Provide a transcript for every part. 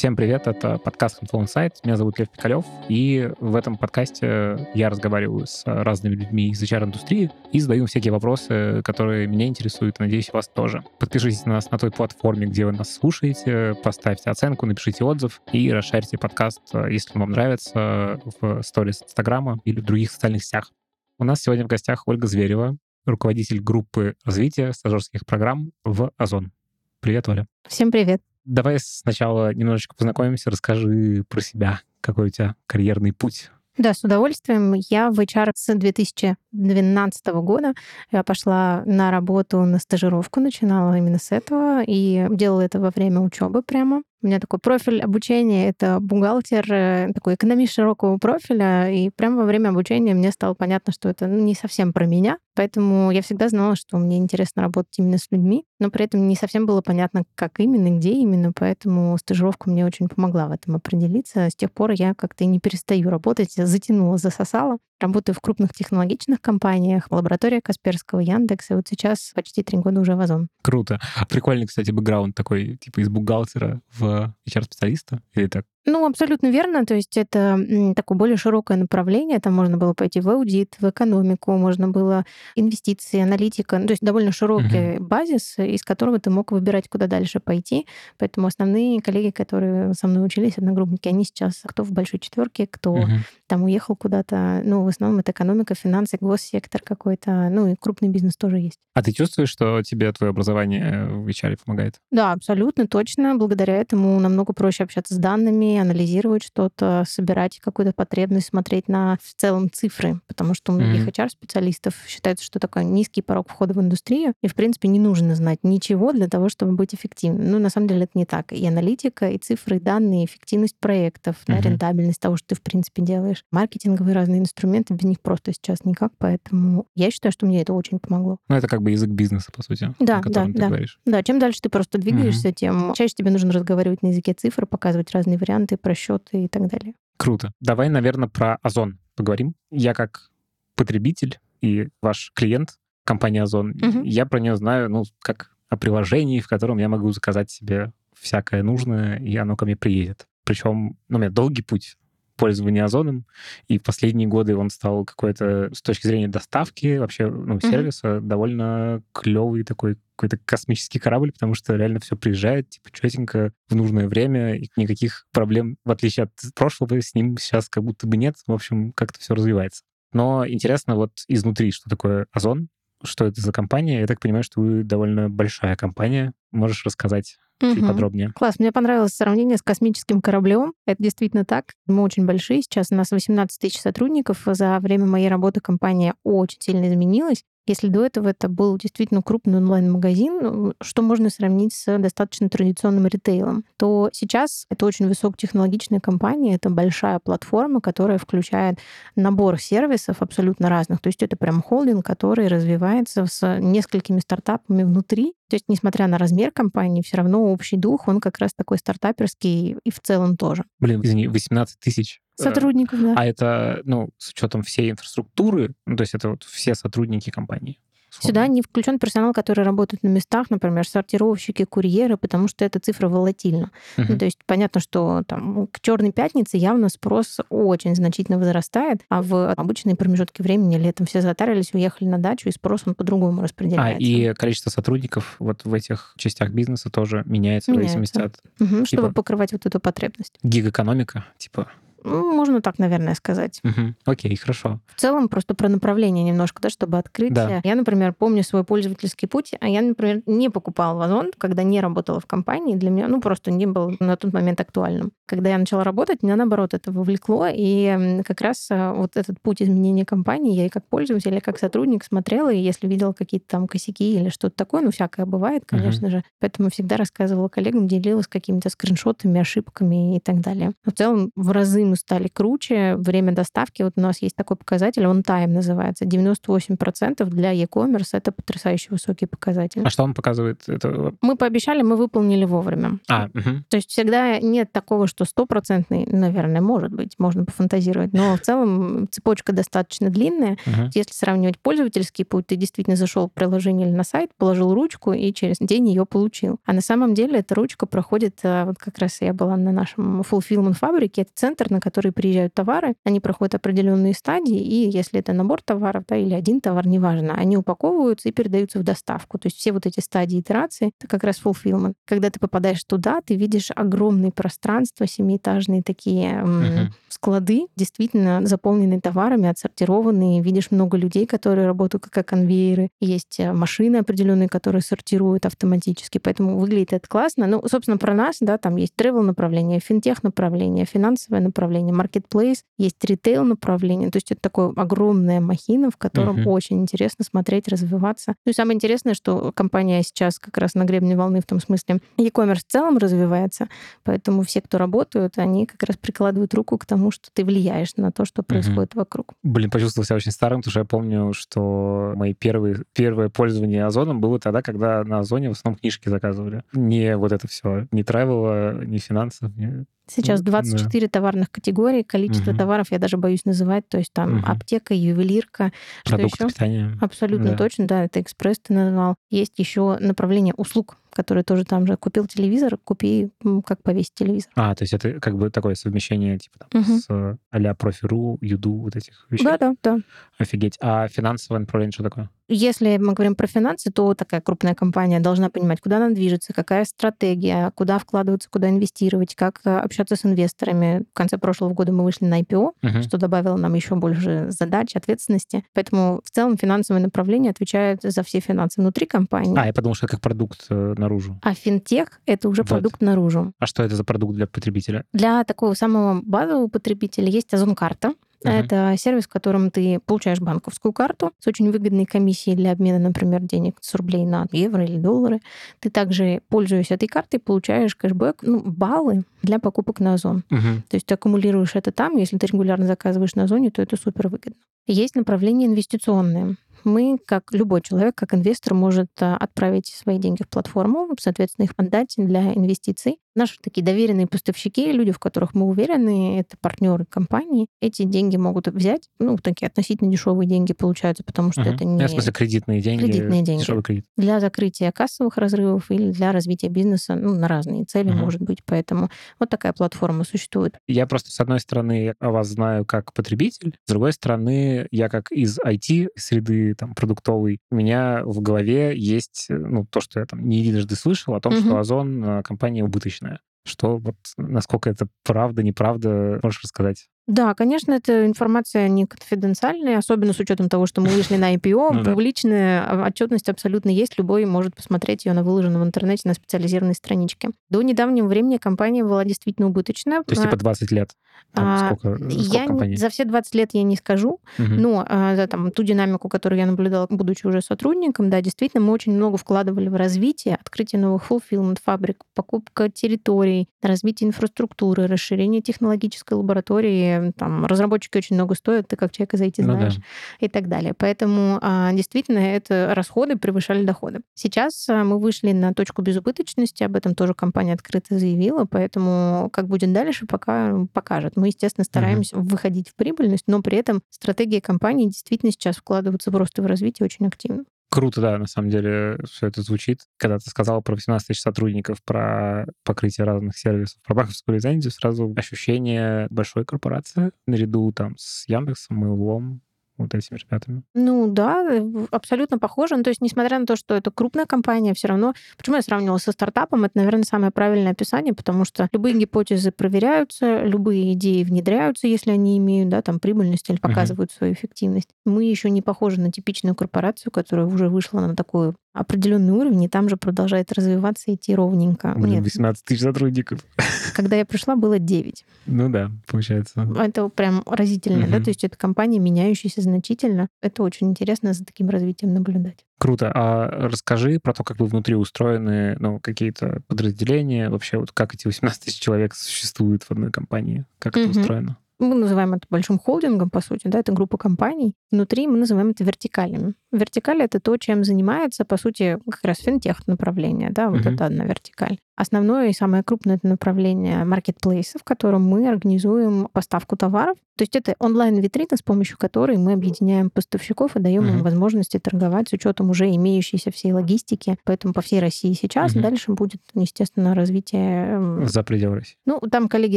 Всем привет, это подкаст Control Insight. Меня зовут Лев Пикалев, и в этом подкасте я разговариваю с разными людьми из HR-индустрии и задаю всякие вопросы, которые меня интересуют, надеюсь, вас тоже. Подпишитесь на нас на той платформе, где вы нас слушаете, поставьте оценку, напишите отзыв и расшарьте подкаст, если вам нравится, в сторис Инстаграма или в других социальных сетях. У нас сегодня в гостях Ольга Зверева, руководитель группы развития стажерских программ в Озон. Привет, Оля. Всем привет. Давай сначала немножечко познакомимся, расскажи про себя, какой у тебя карьерный путь. Да, с удовольствием. Я в HR с 2012 года. Я пошла на работу, на стажировку, начинала именно с этого и делала это во время учебы прямо. У меня такой профиль обучения — это бухгалтер, э, такой экономист широкого профиля, и прямо во время обучения мне стало понятно, что это ну, не совсем про меня, поэтому я всегда знала, что мне интересно работать именно с людьми, но при этом не совсем было понятно, как именно, где именно, поэтому стажировка мне очень помогла в этом определиться. С тех пор я как-то не перестаю работать, затянула, засосала. Работаю в крупных технологичных компаниях, лаборатория Касперского, Яндекс, и вот сейчас почти три года уже в Озон. Круто. Прикольный, кстати, бэкграунд такой, типа из бухгалтера в HR-специалиста, или так? Ну, абсолютно верно. То есть это такое более широкое направление. Там можно было пойти в аудит, в экономику, можно было инвестиции, аналитика. Ну, то есть довольно широкий uh-huh. базис, из которого ты мог выбирать, куда дальше пойти. Поэтому основные коллеги, которые со мной учились, одногруппники, они сейчас кто в большой четверке, кто uh-huh. там уехал куда-то. Ну, в основном это экономика, финансы, госсектор какой-то. Ну, и крупный бизнес тоже есть. А ты чувствуешь, что тебе твое образование в HR помогает? Да, абсолютно, точно. Благодаря этому намного проще общаться с данными, анализировать что-то, собирать какую-то потребность, смотреть на в целом цифры, потому что у многих mm-hmm. HR-специалистов считается, что такой низкий порог входа в индустрию, и, в принципе, не нужно знать ничего для того, чтобы быть эффективным. Ну, на самом деле, это не так. И аналитика, и цифры, и данные, и эффективность проектов, mm-hmm. да, рентабельность того, что ты, в принципе, делаешь. Маркетинговые разные инструменты, без них просто сейчас никак, поэтому я считаю, что мне это очень помогло. Ну, это как бы язык бизнеса, по сути, да, да, да. Говоришь. Да, чем дальше ты просто двигаешься, mm-hmm. тем чаще тебе нужно разговаривать на языке цифр, показывать разные варианты, варианты, просчеты и так далее. Круто. Давай, наверное, про Озон поговорим. Я как потребитель и ваш клиент компании Озон, угу. я про нее знаю, ну, как о приложении, в котором я могу заказать себе всякое нужное, и оно ко мне приедет. Причем, ну, у меня долгий путь пользования Озоном, и в последние годы он стал какой-то, с точки зрения доставки, вообще, ну, сервиса, mm-hmm. довольно клевый такой какой-то космический корабль, потому что реально все приезжает, типа, четенько, в нужное время, и никаких проблем, в отличие от прошлого, с ним сейчас как будто бы нет. В общем, как-то все развивается. Но интересно вот изнутри, что такое Озон, что это за компания. Я так понимаю, что вы довольно большая компания. Можешь рассказать чуть угу. подробнее. Класс. Мне понравилось сравнение с космическим кораблем. Это действительно так. Мы очень большие. Сейчас у нас 18 тысяч сотрудников. За время моей работы компания очень сильно изменилась. Если до этого это был действительно крупный онлайн-магазин, ну, что можно сравнить с достаточно традиционным ритейлом, то сейчас это очень высокотехнологичная компания, это большая платформа, которая включает набор сервисов абсолютно разных. То есть это прям холдинг, который развивается с несколькими стартапами внутри. То есть, несмотря на размер компании, все равно общий дух, он как раз такой стартаперский и в целом тоже. Блин, извини, 18 тысяч Сотрудников, да. А это, ну, с учетом всей инфраструктуры, ну, то есть это вот все сотрудники компании. Сюда не включен персонал, который работает на местах, например, сортировщики, курьеры, потому что эта цифра волатильна. Uh-huh. Ну, то есть понятно, что там к черной пятнице явно спрос очень значительно возрастает, а в обычные промежутки времени летом все затарились, уехали на дачу, и спрос он по-другому распределяется. А, и количество сотрудников вот в этих частях бизнеса тоже меняется, меняется. в зависимости от... Угу, типа, чтобы покрывать вот эту потребность. Гиг-экономика, типа ну, можно так, наверное, сказать. Угу. Окей, хорошо. В целом, просто про направление немножко, да, чтобы открыть. Да. Я, например, помню свой пользовательский путь, а я, например, не покупала Озон, когда не работала в компании. Для меня, ну, просто не был на тот момент актуальным. Когда я начала работать, меня, наоборот, это вовлекло, и как раз э, вот этот путь изменения компании я и как пользователь, и как сотрудник смотрела, и если видела какие-то там косяки или что-то такое, ну, всякое бывает, конечно угу. же. Поэтому всегда рассказывала коллегам, делилась какими-то скриншотами, ошибками и так далее. Но в целом в разы мы стали круче. Время доставки, вот у нас есть такой показатель, он time называется. 98% для e-commerce — это потрясающе высокий показатель. А что он показывает? Это... Мы пообещали, мы выполнили вовремя. А, угу. То есть всегда нет такого, что стопроцентный, наверное, может быть, можно пофантазировать, но в целом цепочка достаточно длинная. Угу. Если сравнивать пользовательский путь, ты действительно зашел в приложение или на сайт, положил ручку и через день ее получил. А на самом деле эта ручка проходит, э, вот как раз я была на нашем fulfillment фабрике, это центр, на который приезжают товары, они проходят определенные стадии, и если это набор товаров, да, или один товар, неважно, они упаковываются и передаются в доставку. То есть все вот эти стадии итерации, это как раз fulfillment. Когда ты попадаешь туда, ты видишь огромные пространства, семиэтажные такие uh-huh. склады, действительно заполненные товарами, отсортированные. Видишь много людей, которые работают как конвейеры. Есть э, машины определенные, которые сортируют автоматически. Поэтому выглядит это классно. Ну, собственно, про нас, да, там есть travel направление, финтех направление, финансовое направление, marketplace, есть ритейл направление. То есть это такое огромная махина, в котором uh-huh. очень интересно смотреть, развиваться. Ну и самое интересное, что компания сейчас как раз на гребне волны в том смысле, e-commerce в целом развивается, поэтому все, кто работают, они как раз прикладывают руку к тому, что ты влияешь на то, что происходит угу. вокруг. Блин, почувствовал себя очень старым, потому что я помню, что мои первые, первое пользование Озоном было тогда, когда на Озоне в основном книжки заказывали. Не вот это все, не тревела, не финансов, не Сейчас 24 да. товарных категорий, количество угу. товаров я даже боюсь называть, то есть там угу. аптека, ювелирка, Продукты что еще? питания. Абсолютно да. точно, да, это экспресс ты назвал. Есть еще направление услуг который тоже там же купил телевизор, купи, как повесить телевизор. А, то есть это как бы такое совмещение типа там, угу. с а-ля профи.ру, юду, вот этих вещей? Да, да, да. Офигеть. А финансовое направление что такое? Если мы говорим про финансы, то такая крупная компания должна понимать, куда она движется, какая стратегия, куда вкладываться, куда инвестировать, как э, общаться с инвесторами. В конце прошлого года мы вышли на IPO, угу. что добавило нам еще больше задач, ответственности. Поэтому в целом финансовое направление отвечает за все финансы внутри компании. А, я подумал, что как продукт э, наружу. А финтех — это уже вот. продукт наружу. А что это за продукт для потребителя? Для такого самого базового потребителя есть Озон-карта. Uh-huh. Это сервис, в котором ты получаешь банковскую карту с очень выгодной комиссией для обмена, например, денег с рублей на евро или доллары. Ты также, пользуясь этой картой, получаешь кэшбэк, ну, баллы для покупок на Озон. Uh-huh. То есть ты аккумулируешь это там, если ты регулярно заказываешь на Озоне, то это супер выгодно. Есть направление инвестиционное мы, как любой человек, как инвестор, может а, отправить свои деньги в платформу, соответственно, их отдать для инвестиций. Наши такие доверенные поставщики, люди, в которых мы уверены, это партнеры компании, эти деньги могут взять, ну, такие относительно дешевые деньги получаются, потому что uh-huh. это не... Я, в смысле, кредитные деньги. Кредитные деньги. Дешевый кредит. Для закрытия кассовых разрывов или для развития бизнеса, ну, на разные цели, uh-huh. может быть. Поэтому вот такая платформа существует. Я просто, с одной стороны, о вас знаю как потребитель, с другой стороны, я как из IT-среды, там, продуктовой, у меня в голове есть, ну, то, что я там не единожды слышал, о том, uh-huh. что Озон э, компания убыточная. Что вот насколько это правда, неправда, можешь рассказать? Да, конечно, эта информация не конфиденциальная, особенно с учетом того, что мы вышли на IPO. Ну, Публичная да. отчетность абсолютно есть. Любой может посмотреть ее, она выложена в интернете на специализированной страничке. До недавнего времени компания была действительно убыточная. То есть типа 20 лет? Там, а, сколько, сколько я компаний? за все 20 лет я не скажу, угу. но а, за там, ту динамику, которую я наблюдала, будучи уже сотрудником, да, действительно, мы очень много вкладывали в развитие, открытие новых fulfillment фабрик, покупка территорий, развитие инфраструктуры, расширение технологической лаборатории, там разработчики очень много стоят, ты как человек из IT знаешь, ну, да. и так далее. Поэтому а, действительно это расходы превышали доходы. Сейчас а, мы вышли на точку безубыточности, об этом тоже компания открыто заявила, поэтому как будет дальше, пока покажет. Мы, естественно, стараемся угу. выходить в прибыльность, но при этом стратегия компании действительно сейчас вкладывается просто в развитие очень активно. Круто, да, на самом деле все это звучит. Когда ты сказал про 18 тысяч сотрудников, про покрытие разных сервисов, про банковскую лицензию, сразу ощущение большой корпорации наряду там с Яндексом, Mail.com, вот этими ребятами? Ну да, э, абсолютно похоже. Ну, то есть, несмотря на то, что это крупная компания, все равно... Почему я сравнивала со стартапом? Это, наверное, самое правильное описание, потому что любые гипотезы проверяются, любые идеи внедряются, если они имеют да, там, прибыльность или показывают uh-huh. свою эффективность. Мы еще не похожи на типичную корпорацию, которая уже вышла на такую определенный уровень, и там же продолжает развиваться, идти ровненько. Блин, Нет. 18 тысяч сотрудников. Когда я пришла, было 9. Ну да, получается. Это прям разительно, угу. да, то есть это компания, меняющаяся значительно. Это очень интересно за таким развитием наблюдать. Круто. А расскажи про то, как вы внутри устроены, ну, какие-то подразделения, вообще вот как эти 18 тысяч человек существуют в одной компании, как mm-hmm. это устроено? Мы называем это большим холдингом, по сути, да, это группа компаний. Внутри мы называем это вертикалями. Вертикаль — это то, чем занимается, по сути, как раз финтех направление, да, вот uh-huh. это одна вертикаль. Основное и самое крупное это направление маркетплейса, в котором мы организуем поставку товаров. То есть это онлайн-витрина, с помощью которой мы объединяем поставщиков и даем uh-huh. им возможности торговать с учетом уже имеющейся всей логистики. Поэтому по всей России сейчас. Uh-huh. Дальше будет, естественно, развитие... Эм, За пределы России. Ну, там коллеги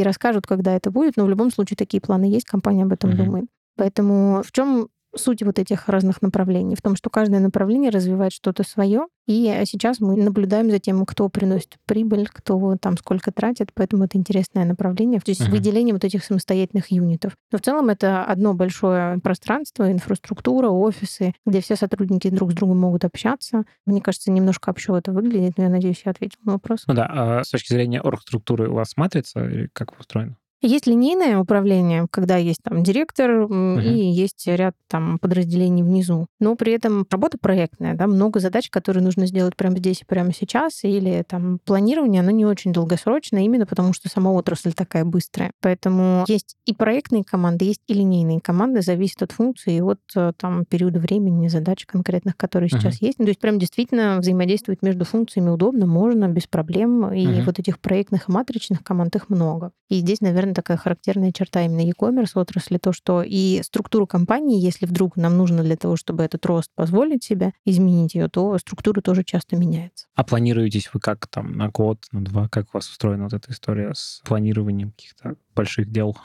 расскажут, когда это будет, но в любом случае такие планы есть, компания об этом uh-huh. думает. Поэтому в чем суть вот этих разных направлений в том, что каждое направление развивает что-то свое, и сейчас мы наблюдаем за тем, кто приносит прибыль, кто там сколько тратит, поэтому это интересное направление, то есть uh-huh. выделение вот этих самостоятельных юнитов. Но в целом это одно большое пространство, инфраструктура, офисы, где все сотрудники друг с другом могут общаться. Мне кажется, немножко общо это выглядит, но я надеюсь, я ответил на вопрос. Ну да, а с точки зрения оргструктуры у вас матрица или как устроено? Есть линейное управление, когда есть там директор uh-huh. и есть ряд там подразделений внизу. Но при этом работа проектная, да, много задач, которые нужно сделать прямо здесь и прямо сейчас, или там планирование, оно не очень долгосрочное, именно потому что сама отрасль такая быстрая. Поэтому есть и проектные команды, есть и линейные команды, зависит от функции и от э, там периода времени, задач конкретных, которые сейчас есть. Ну, то есть прям действительно взаимодействовать между функциями удобно, можно, без проблем. И uh-huh. вот этих проектных и матричных команд их много. И здесь, наверное, такая характерная черта именно e-commerce отрасли, то, что и структуру компании, если вдруг нам нужно для того, чтобы этот рост позволить себе изменить ее, то структура тоже часто меняется. А планируетесь вы как там на год, на два, как у вас устроена вот эта история с планированием каких-то больших дел?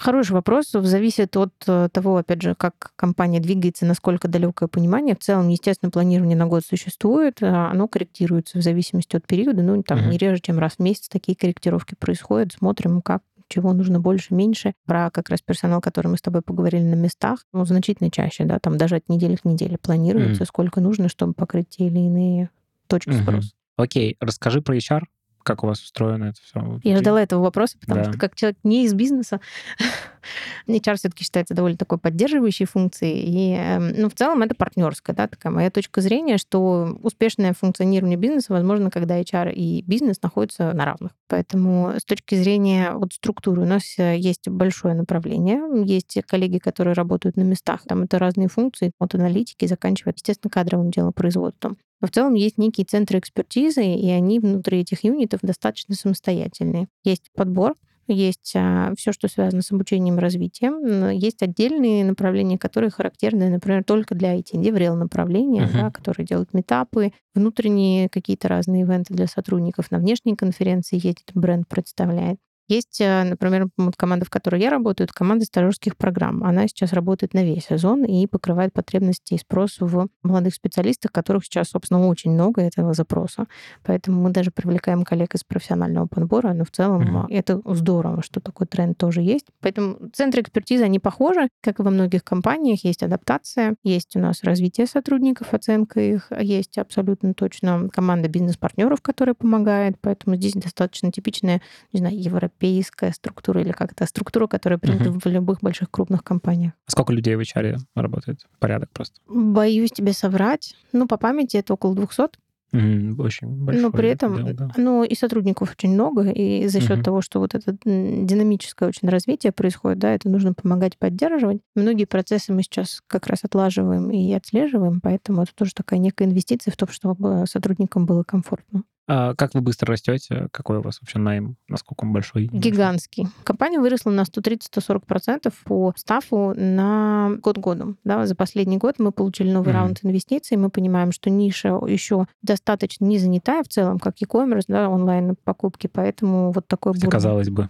Хороший вопрос. Зависит от э, того, опять же, как компания двигается, насколько далекое понимание. В целом, естественно, планирование на год существует, а оно корректируется в зависимости от периода. Ну, там, uh-huh. не реже, чем раз в месяц такие корректировки происходят. Смотрим, как чего нужно больше, меньше. Про как раз персонал, который мы с тобой поговорили на местах, ну, значительно чаще, да, там даже от недели к неделе планируется, mm-hmm. сколько нужно, чтобы покрыть те или иные точки mm-hmm. спроса. Окей, расскажи про HR, как у вас устроено это все? Я ждала этого вопроса, потому да. что как человек не из бизнеса, HR все-таки считается довольно такой поддерживающей функцией. И, эм, ну, в целом это партнерская, да, такая моя точка зрения, что успешное функционирование бизнеса возможно, когда HR и бизнес находятся на равных. Поэтому с точки зрения вот структуры у нас э, есть большое направление. Есть коллеги, которые работают на местах. Там это разные функции от аналитики, заканчивая, естественно, кадровым делом производством. Но в целом есть некие центры экспертизы, и они внутри этих юнитов достаточно самостоятельные. Есть подбор, есть а, все, что связано с обучением и развитием. Есть отдельные направления, которые характерны, например, только для IT. Деврел направления, uh-huh. да, которые делают метапы, внутренние какие-то разные ивенты для сотрудников. На внешней конференции ездит, бренд представляет. Есть, э, например, команда, в которой я работаю, это команда стажерских программ. Она сейчас работает на весь сезон и покрывает потребности и спрос в молодых специалистах, которых сейчас, собственно, очень много этого запроса. Поэтому мы даже привлекаем коллег из профессионального подбора, но в целом mm-hmm. это здорово, что такой тренд тоже есть. Поэтому центры экспертизы, они похожи, как и во многих компаниях. Есть адаптация, есть у нас развитие сотрудников, оценка их, есть абсолютно точно команда бизнес-партнеров, которая помогает. Поэтому здесь достаточно типичная, не знаю, европейская европейская структура или как-то структура, которая принята uh-huh. в любых больших крупных компаниях. А сколько людей в HR работает? Порядок просто? Боюсь тебе соврать. Ну, по памяти это около 200. Mm, очень большой. Но при этом, дел, да. ну, и сотрудников очень много, и за счет uh-huh. того, что вот это динамическое очень развитие происходит, да, это нужно помогать поддерживать. Многие процессы мы сейчас как раз отлаживаем и отслеживаем, поэтому это тоже такая некая инвестиция в то, чтобы сотрудникам было комфортно. А как вы быстро растете? Какой у вас вообще найм? Насколько он большой? Гигантский. Компания выросла на 130-140% по стафу на год годом. Да, за последний год мы получили новый mm-hmm. раунд инвестиций. Мы понимаем, что ниша еще достаточно не занятая в целом, как e-commerce, да, онлайн-покупки, поэтому вот такой бурный. Казалось бы.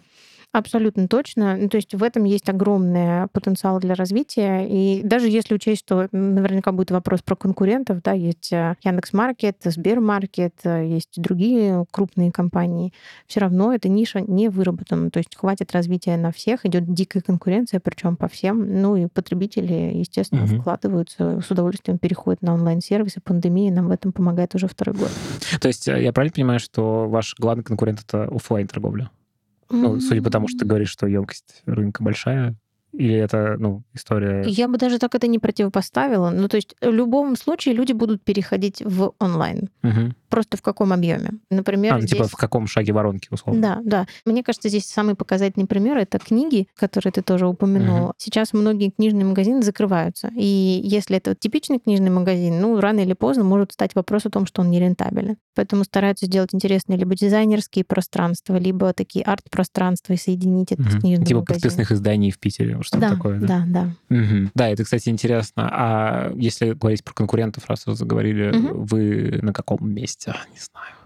Абсолютно точно. Ну, то есть в этом есть огромный потенциал для развития. И даже если учесть, что наверняка будет вопрос про конкурентов, да, есть э, Яндекс.Маркет, Сбермаркет, э, есть другие крупные компании, все равно эта ниша не выработана. То есть хватит развития на всех, идет дикая конкуренция, причем по всем. Ну и потребители, естественно, угу. вкладываются, с удовольствием переходят на онлайн-сервисы. Пандемия нам в этом помогает уже второй год. То есть э, я правильно понимаю, что ваш главный конкурент — это офлайн торговля ну, судя по тому, что ты говоришь, что емкость рынка большая, Или это, ну, история... Я бы даже так это не противопоставила. Ну, то есть в любом случае люди будут переходить в онлайн. Угу. Просто в каком объеме? Например, А, ну, здесь... типа в каком шаге воронки, условно. Да, да. Мне кажется, здесь самый показательный пример это книги, которые ты тоже упомянул. Мгм. Сейчас многие книжные магазины закрываются. И если это типичный книжный магазин, ну, рано или поздно может стать вопрос о том, что он нерентабелен. Поэтому стараются сделать интересные либо дизайнерские пространства, либо такие арт-пространства и соединить это с Мгм. книжным Типа магазином. подписных изданий в Питере, что-то Да, такое, да? да, да. Мгм. Да, это, кстати, интересно. А если говорить про конкурентов, раз вы заговорили, Мгм. вы на каком месте? Не знаю.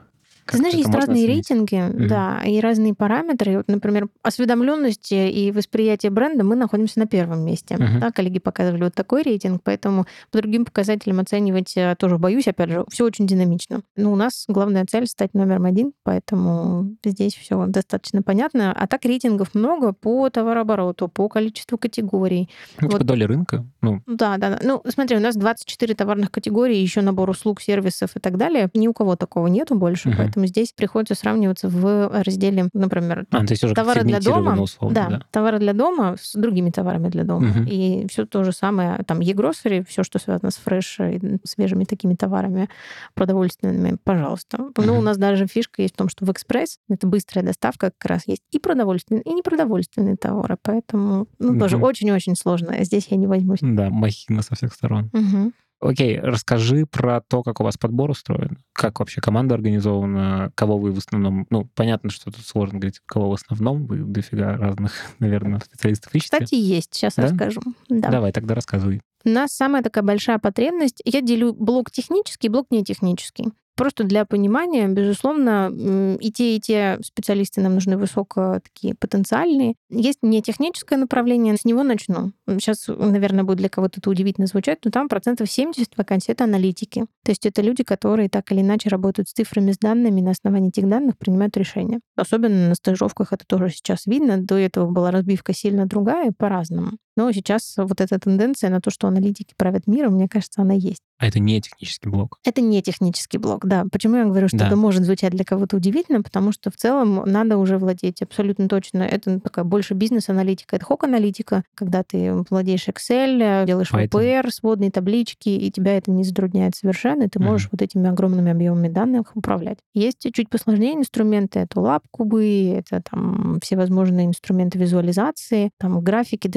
Ты знаешь, есть разные оценить? рейтинги, Мгм. да, и разные параметры. Вот, например, осведомленности и восприятие бренда мы находимся на первом месте. Мгм. Да, коллеги показывали вот такой рейтинг, поэтому по другим показателям оценивать э, тоже боюсь. Опять же, все очень динамично. Но у нас главная цель стать номером один, поэтому здесь все достаточно понятно. А так рейтингов много по товарообороту, по количеству категорий. Ну, типа Вот. доля рынка. Ну, Да, да, да. Ну, смотри, у нас 24 товарных категории, еще набор услуг, сервисов и так далее. Ни у кого такого нету больше, поэтому здесь приходится сравниваться в разделе, например, а, товары для дома, условно, да, да. товары для дома с другими товарами для дома. Мгм. И все то же самое, там, e-grocery, все, что связано с фреш, и свежими такими товарами продовольственными, пожалуйста. Ну, у Мгм. нас даже фишка есть в том, что в экспресс, это быстрая доставка, как раз есть и продовольственные, и непродовольственные товары, поэтому, ну, тоже Мгм. очень-очень сложно. Здесь я не возьмусь. Да, махина со всех сторон. Мгм. Окей, расскажи про то, как у вас подбор устроен, как вообще команда организована, кого вы в основном... Ну, понятно, что тут сложно говорить, кого в основном, вы дофига разных, наверное, специалистов ищете. Кстати, есть. Сейчас Да? расскажу. Да. Давай, тогда рассказывай. У нас самая такая большая потребность. Я делю блок технический, блок нетехнический. Просто для понимания, безусловно, и те, и те специалисты нам нужны высоко такие потенциальные. Есть нетехническое направление, с него начну. Сейчас, наверное, будет для кого-то это удивительно звучать, но там процентов 70 вакансий — это аналитики. То есть это люди, которые так или иначе работают с цифрами, с данными, на основании этих данных принимают решения. Особенно на стажировках это тоже сейчас видно. До этого была разбивка сильно другая, по-разному. Но сейчас вот эта тенденция на то, что аналитики правят миром, мне кажется, она есть. А это не технический блок. Это не технический блок, да. Почему я говорю, что Да. это может звучать для кого-то удивительно? Потому что в целом надо уже владеть абсолютно точно. Это такая больше бизнес-аналитика, это хок-аналитика, когда ты владеешь Excel, делаешь Python. VPR, сводные таблички, и тебя это не затрудняет совершенно, и ты можешь вот этими огромными объемами данных управлять. Есть чуть посложнее инструменты, это лап-кубы, это там всевозможные инструменты визуализации, там графики,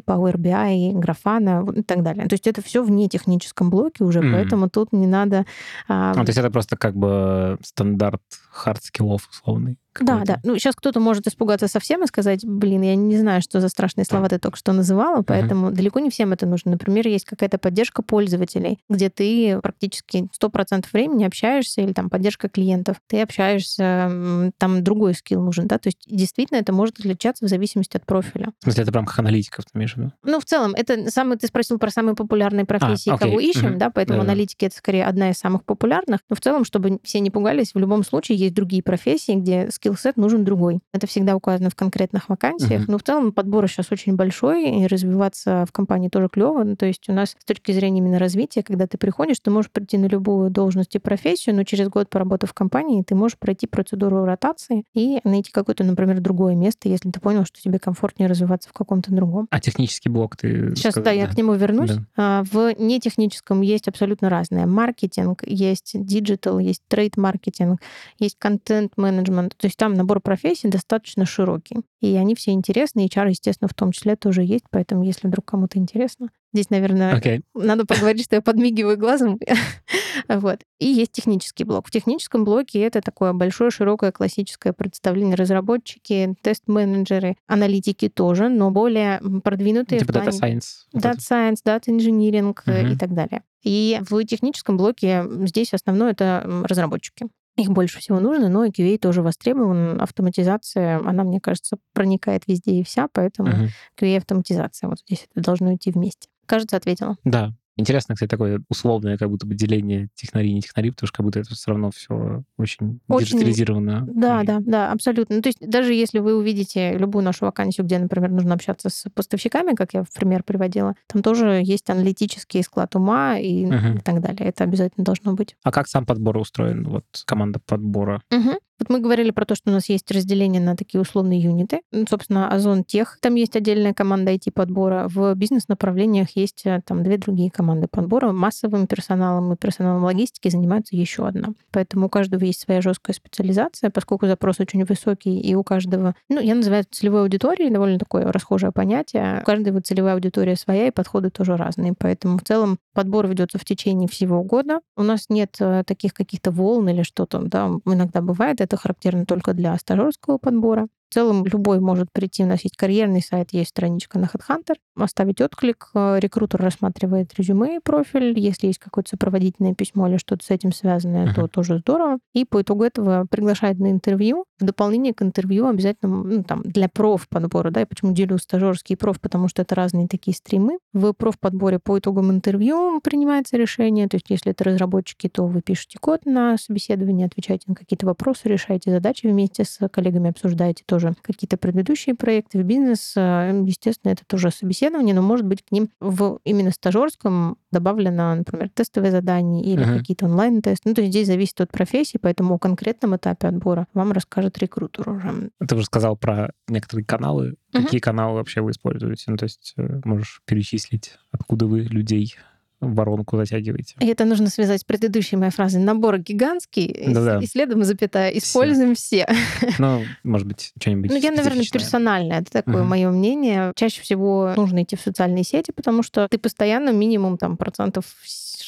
dashboard ы, Power BI, Grafana вот и так далее. То есть это все в нетехническом блоке уже, Мгм. поэтому тут не надо... а, Ну, то есть это просто как бы стандарт hard skill ов условный. Да, какой-то. да. Ну, сейчас кто-то может испугаться совсем и сказать, блин, я не знаю, что за страшные слова ты только что называла, поэтому далеко не всем это нужно. Например, есть какая-то поддержка пользователей, где ты практически 100% времени общаешься, или там поддержка клиентов, ты общаешься, там другой skill нужен, да, то есть действительно это может отличаться в зависимости от профиля. В смысле, это прям как аналитиков, ты имеешь в виду? Ну, в целом, это самый, ты спросил про самые популярные профессии, окей. кого ищем, Мгм. да, поэтому Да-да. аналитики это скорее одна из самых популярных. Но в целом, чтобы все не пугались, в любом случае есть другие профессии, где скиллсет нужен другой. Это всегда указано в конкретных вакансиях. Мгм. Но в целом подбор сейчас очень большой, и развиваться в компании тоже клево. Ну, то есть у нас с точки зрения именно развития, когда ты приходишь, ты можешь прийти на любую должность и профессию, но через год поработав в компании, ты можешь пройти процедуру ротации и найти какое-то, например, другое место, если ты понял, что тебе комфортнее развиваться в каком-то другом. А технический блок ты... Сейчас, сказал, да, я к нему вернусь. Да. А, В нетехническом есть абсолютно разное. Маркетинг, есть диджитал, есть трейд-маркетинг, есть контент-менеджмент. То есть там набор профессий достаточно широкий. И они все интересны, и HR, естественно, в том числе тоже есть, поэтому если вдруг кому-то интересно, здесь, наверное, Окей. надо поговорить, что я подмигиваю глазом. вот. И есть технический блок. В техническом блоке это такое большое, широкое, классическое представление. Разработчики, тест-менеджеры, аналитики тоже, но более продвинутые Типа Data Science. Data. Science, Data Engineering Мгм. и так далее. И в техническом блоке здесь основное это разработчики. Их больше всего нужно, но и QA тоже востребован. Автоматизация, она, мне кажется, проникает везде и вся, поэтому Мгм. QA и автоматизация. Вот здесь это должно идти вместе. Кажется, ответила. Да. Интересно, кстати, такое условное как будто бы деление технари и не технари, потому что как будто это все равно все очень, очень диджитализировано. Да, и... да, да, абсолютно. Ну, то есть даже если вы увидите любую нашу вакансию, где, например, нужно общаться с поставщиками, как я в пример приводила, там тоже есть аналитический склад ума и, угу. и так далее. Это обязательно должно быть. А как сам подбор устроен? Вот команда подбора. Угу. Вот мы говорили про то, что у нас есть разделение на такие условные юниты. Ну, собственно, Озон Тех, там есть отдельная команда IT-подбора. В бизнес-направлениях есть э, там две другие команды подбора. Массовым персоналом и персоналом логистики занимается еще одна. Поэтому у каждого есть своя жесткая специализация, поскольку запрос очень высокий, и у каждого, ну, я называю это целевой аудиторией, довольно такое расхожее понятие. У каждого целевая аудитория своя, и подходы тоже разные. Поэтому в целом подбор ведется в течение всего года. У нас нет э, таких каких-то волн или что-то, да, иногда бывает, это характерно только для стажерского подбора. В целом любой может прийти, есть карьерный сайт, есть страничка на HeadHunter, оставить отклик, э, рекрутер рассматривает резюме и профиль, если есть какое-то сопроводительное письмо или что-то с этим связанное, uh-huh. то тоже здорово. И по итогу этого приглашает на интервью. В дополнение к интервью обязательно ну, там, для профподбора, да, я почему делю стажерский и проф, потому что это разные такие стримы. В профподборе по итогам интервью принимается решение, то есть если это разработчики, то вы пишете код на собеседование, отвечаете на какие-то вопросы, решаете задачи вместе с коллегами, обсуждаете то, тоже какие-то предыдущие проекты в бизнес. Э, естественно, это тоже собеседование, но может быть к ним в именно стажерском добавлено, например, тестовые задания или uh-huh. какие-то онлайн-тесты. Ну, то есть здесь зависит от профессии, поэтому о конкретном этапе отбора вам расскажет рекрутер уже. Ты уже сказал про некоторые каналы. Uh-huh. Какие каналы вообще вы используете? Ну, то есть э, можешь перечислить, откуда вы людей воронку затягиваете. И это нужно связать с предыдущей моей фразой. Набор гигантский, Да-да. и следом запятая. Используем все. все. Ну, может быть, что-нибудь Ну, я, наверное, персональное. Это такое угу. мое мнение. Чаще всего нужно идти в социальные сети, потому что ты постоянно минимум там процентов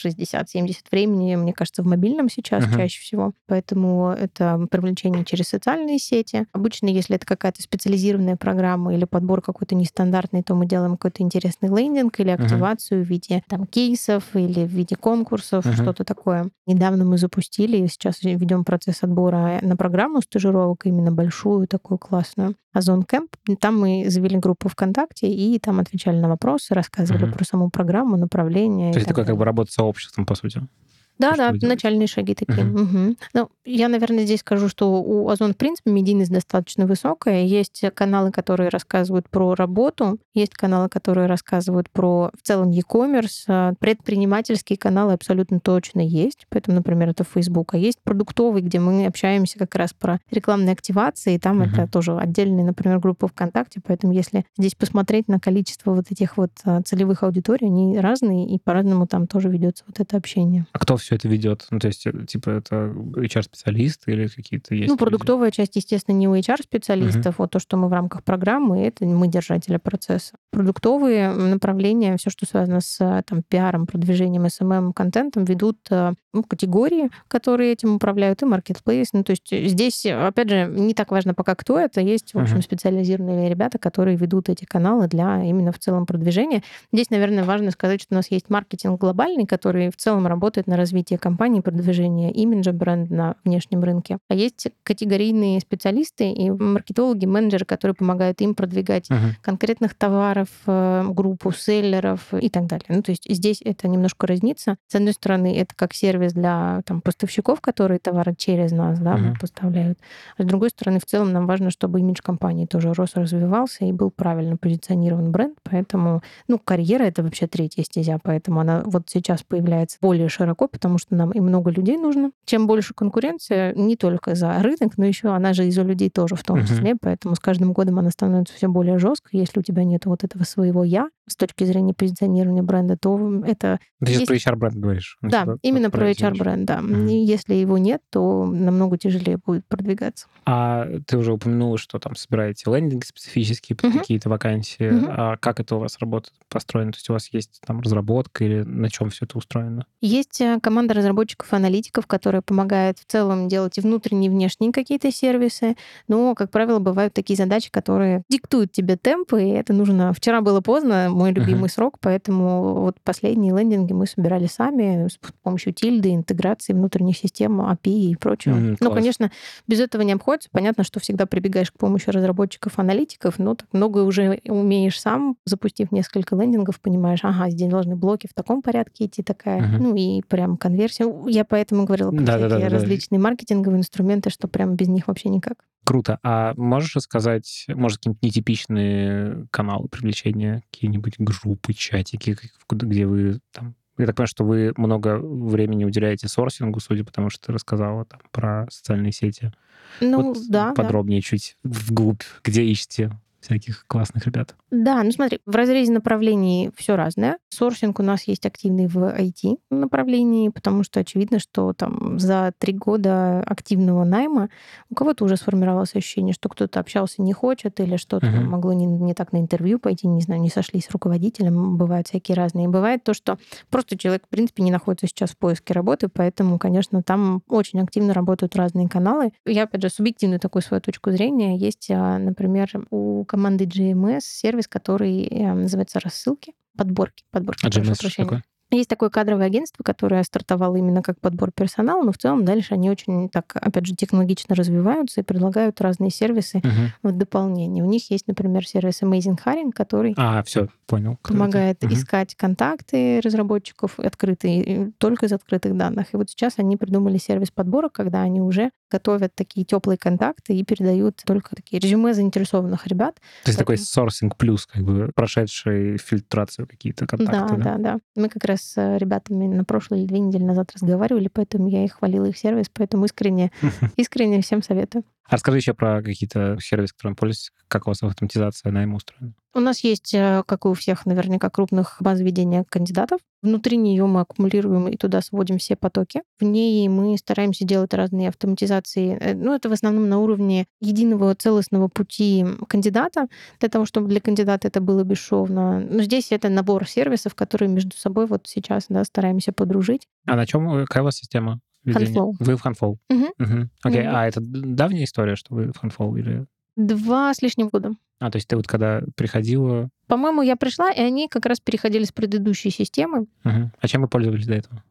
60-70 времени, мне кажется, в мобильном сейчас uh-huh. чаще всего. Поэтому это привлечение через социальные сети. Обычно, если это какая-то специализированная программа или подбор какой-то нестандартный, то мы делаем какой-то интересный лендинг или активацию uh-huh. в виде там кейсов или в виде конкурсов, uh-huh. что-то такое. Недавно мы запустили, и сейчас ведем процесс отбора на программу стажировок, именно большую, такую классную. Озон Кэмп. Там мы завели группу ВКонтакте и там отвечали на вопросы, рассказывали uh-huh. про саму программу, направление. То есть это как бы работа сообществом, по сути. Да, да, начальные шаги такие. Угу. Угу. Ну, я, наверное, здесь скажу, что у Озон, в принципе, медийность достаточно высокая. Есть каналы, которые рассказывают про работу, есть каналы, которые рассказывают про в целом e-commerce. А предпринимательские каналы абсолютно точно есть. Поэтому, например, это Facebook. А есть продуктовый, где мы общаемся как раз про рекламные активации. И там угу. это тоже отдельная, например, группа ВКонтакте. Поэтому если здесь посмотреть на количество вот этих вот а, целевых аудиторий, они разные, и по-разному там тоже ведется вот это общение. А кто все все это ведет? Ну, то есть, э, типа, это HR-специалисты или какие-то есть? Ну, продуктовая люди? часть, естественно, не у HR-специалистов. Угу. Вот то, что мы в рамках программы, это мы держатели процесса. Продуктовые направления, все, что связано с там, пиаром, продвижением, SMM-контентом, ведут э, ну, категории, которые этим управляют, и маркетплейс. Ну, то есть здесь, опять же, не так важно пока кто это. Есть, в общем, uh-huh. специализированные ребята, которые ведут эти каналы для именно в целом продвижения. Здесь, наверное, важно сказать, что у нас есть маркетинг глобальный, который в целом работает на развитие компании, продвижение имиджа бренда на внешнем рынке. А есть категорийные специалисты и маркетологи, менеджеры, которые помогают им продвигать uh-huh. конкретных товаров, э, группу селлеров и так далее. Ну, то есть здесь это немножко разнится. С одной стороны, это как сервис сервис для там, поставщиков, которые товары через нас да, uh-huh. поставляют. А с другой стороны, в целом нам важно, чтобы имидж компании тоже рос, развивался и был правильно позиционирован бренд. Поэтому, ну, карьера — это вообще третья стезя, поэтому она вот сейчас появляется более широко, потому что нам и много людей нужно. Чем больше конкуренция, не только за рынок, но еще она же и за людей тоже в том uh-huh. числе, поэтому с каждым годом она становится все более жесткой. Если у тебя нет вот этого своего «я», с точки зрения позиционирования бренда, то это... Ты есть... сейчас про HR-бренд говоришь. Да, именно про HR-бренд, да. Mm-hmm. И если его нет, то намного тяжелее будет продвигаться. А ты уже упомянула, что там собираете лендинги специфические под mm-hmm. какие-то вакансии. Mm-hmm. А как это у вас работает, построено? То есть у вас есть там разработка или на чем все это устроено? Есть э, команда разработчиков и аналитиков, которая помогает в целом делать и внутренние, и внешние какие-то сервисы. Но, как правило, бывают такие задачи, которые диктуют тебе темпы, и это нужно... Вчера было поздно, мой любимый uh-huh. срок, поэтому вот последние лендинги мы собирали сами с помощью тильды, интеграции внутренних систем, API и прочего. Mm, ну, конечно, без этого не обходится. Понятно, что всегда прибегаешь к помощи разработчиков, аналитиков, но так много уже умеешь сам, запустив несколько лендингов, понимаешь, ага, здесь должны блоки в таком порядке идти такая, uh-huh. ну и прям конверсия. Я поэтому говорила про да, всякие да, да, различные маркетинговые инструменты, что прям без них вообще никак. Круто. А можешь рассказать, может, какие-нибудь нетипичные каналы привлечения, какие-нибудь группы, чатики, где вы там я так понимаю, что вы много времени уделяете сорсингу, судя по тому, что ты рассказала там про социальные сети. Ну, вот да. Подробнее да. чуть вглубь, где ищете всяких классных ребят. Да, ну смотри, в разрезе направлений все разное. Сорсинг у нас есть активный в IT направлении, потому что очевидно, что там за три года активного найма у кого-то уже сформировалось ощущение, что кто-то общался не хочет, или что-то uh-huh. могло не, не так на интервью пойти, не знаю, не сошлись с руководителем. Бывают всякие разные. бывает то, что просто человек, в принципе, не находится сейчас в поиске работы, поэтому, конечно, там очень активно работают разные каналы. Я, опять же, субъективную такую свою точку зрения. Есть, а, например, у команды GMS сервис, который э, называется «Рассылки», подборки. подборки а GMS что такое? Есть такое кадровое агентство, которое стартовало именно как подбор персонала, но в целом дальше они очень так, опять же, технологично развиваются и предлагают разные сервисы uh-huh. в дополнение. У них есть, например, сервис Amazing Hiring, который а, все, понял. помогает uh-huh. искать контакты разработчиков открытые, только из открытых данных. И вот сейчас они придумали сервис подбора, когда они уже готовят такие теплые контакты и передают только такие резюме заинтересованных ребят. То есть Поэтому... такой сорсинг плюс, как бы прошедший фильтрацию какие-то контакты. Да, да, да. да. Мы как раз с э, ребятами на прошлой или две недели назад разговаривали, поэтому я их хвалила, их сервис, поэтому искренне, искренне всем советую. А расскажи еще про какие-то сервисы, которыми пользуетесь, как у вас автоматизация найма устроена? У нас есть, э, как и у всех, наверняка, крупных баз ведения кандидатов. Внутри нее мы аккумулируем и туда сводим все потоки. В ней мы стараемся делать разные автоматизации. Э, ну, это в основном на уровне единого целостного пути кандидата, для того, чтобы для кандидата это было бесшовно. Но здесь это набор сервисов, которые между собой вот сейчас да, стараемся подружить. А на чем э, какая у вас система? Handflow. Вы в Handflow? Угу. Угу. Окей, угу. а это давняя история, что вы в Handflow или... Два с лишним года. А, то есть ты вот когда приходила... По-моему, я пришла, и они как раз переходили с предыдущей системы. Угу. А чем вы пользовались до этого?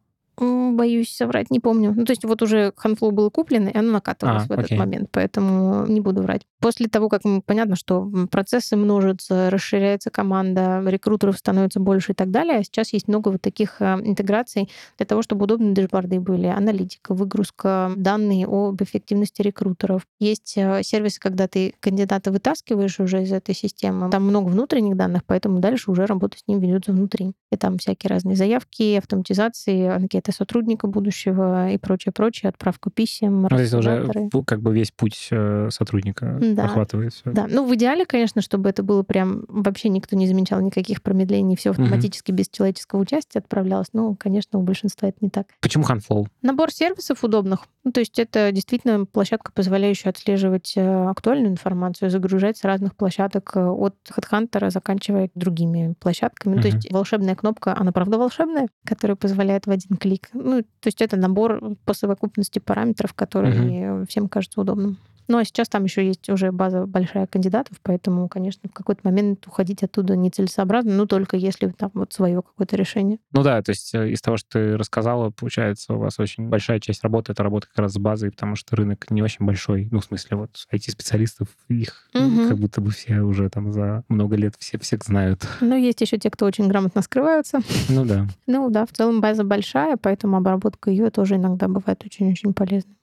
Боюсь соврать, не помню. Ну, то есть вот уже Ханфлоу было куплено, и оно накатывалось а, в этот момент, поэтому не буду врать. После того, как понятно, что процессы множатся, расширяется команда, рекрутеров становится больше и так далее, а сейчас есть много вот таких а, интеграций для того, чтобы удобные дэшборды были, аналитика, выгрузка данных об эффективности рекрутеров. Есть а, сервисы, когда ты кандидата вытаскиваешь уже из этой системы. Там много внутренних данных, поэтому дальше уже работа с ним ведется внутри. И там всякие разные заявки, автоматизации, анкеты это сотрудника будущего и прочее, прочее, отправку писем. Ну, это уже как бы весь путь э, сотрудника да. охватывает все. Да, ну в идеале, конечно, чтобы это было прям вообще никто не замечал никаких промедлений, все автоматически угу. без человеческого участия отправлялось. Ну, конечно, у большинства это не так. Почему Handflow? Набор сервисов удобных. Ну, то есть это действительно площадка, позволяющая отслеживать э, актуальную информацию, загружать с разных площадок э, от HeadHunter, заканчивая другими площадками. Угу. То есть волшебная кнопка, она правда волшебная, которая позволяет в один клик. Ну, то есть это набор по совокупности параметров, которые угу. всем кажется удобным. Ну, а сейчас там еще есть уже база большая кандидатов, поэтому, конечно, в какой-то момент уходить оттуда нецелесообразно, ну, только если там вот свое какое-то решение. Ну да, то есть э, из того, что ты рассказала, получается, у вас очень большая часть работы — это работа как раз с базой, потому что рынок не очень большой. Ну, в смысле, вот IT-специалистов, их угу. как будто бы все уже там за много лет все всех знают. Ну, есть еще те, кто очень грамотно скрываются. Ну да. Ну да, в целом база большая, поэтому обработка ее тоже иногда бывает очень-очень полезной.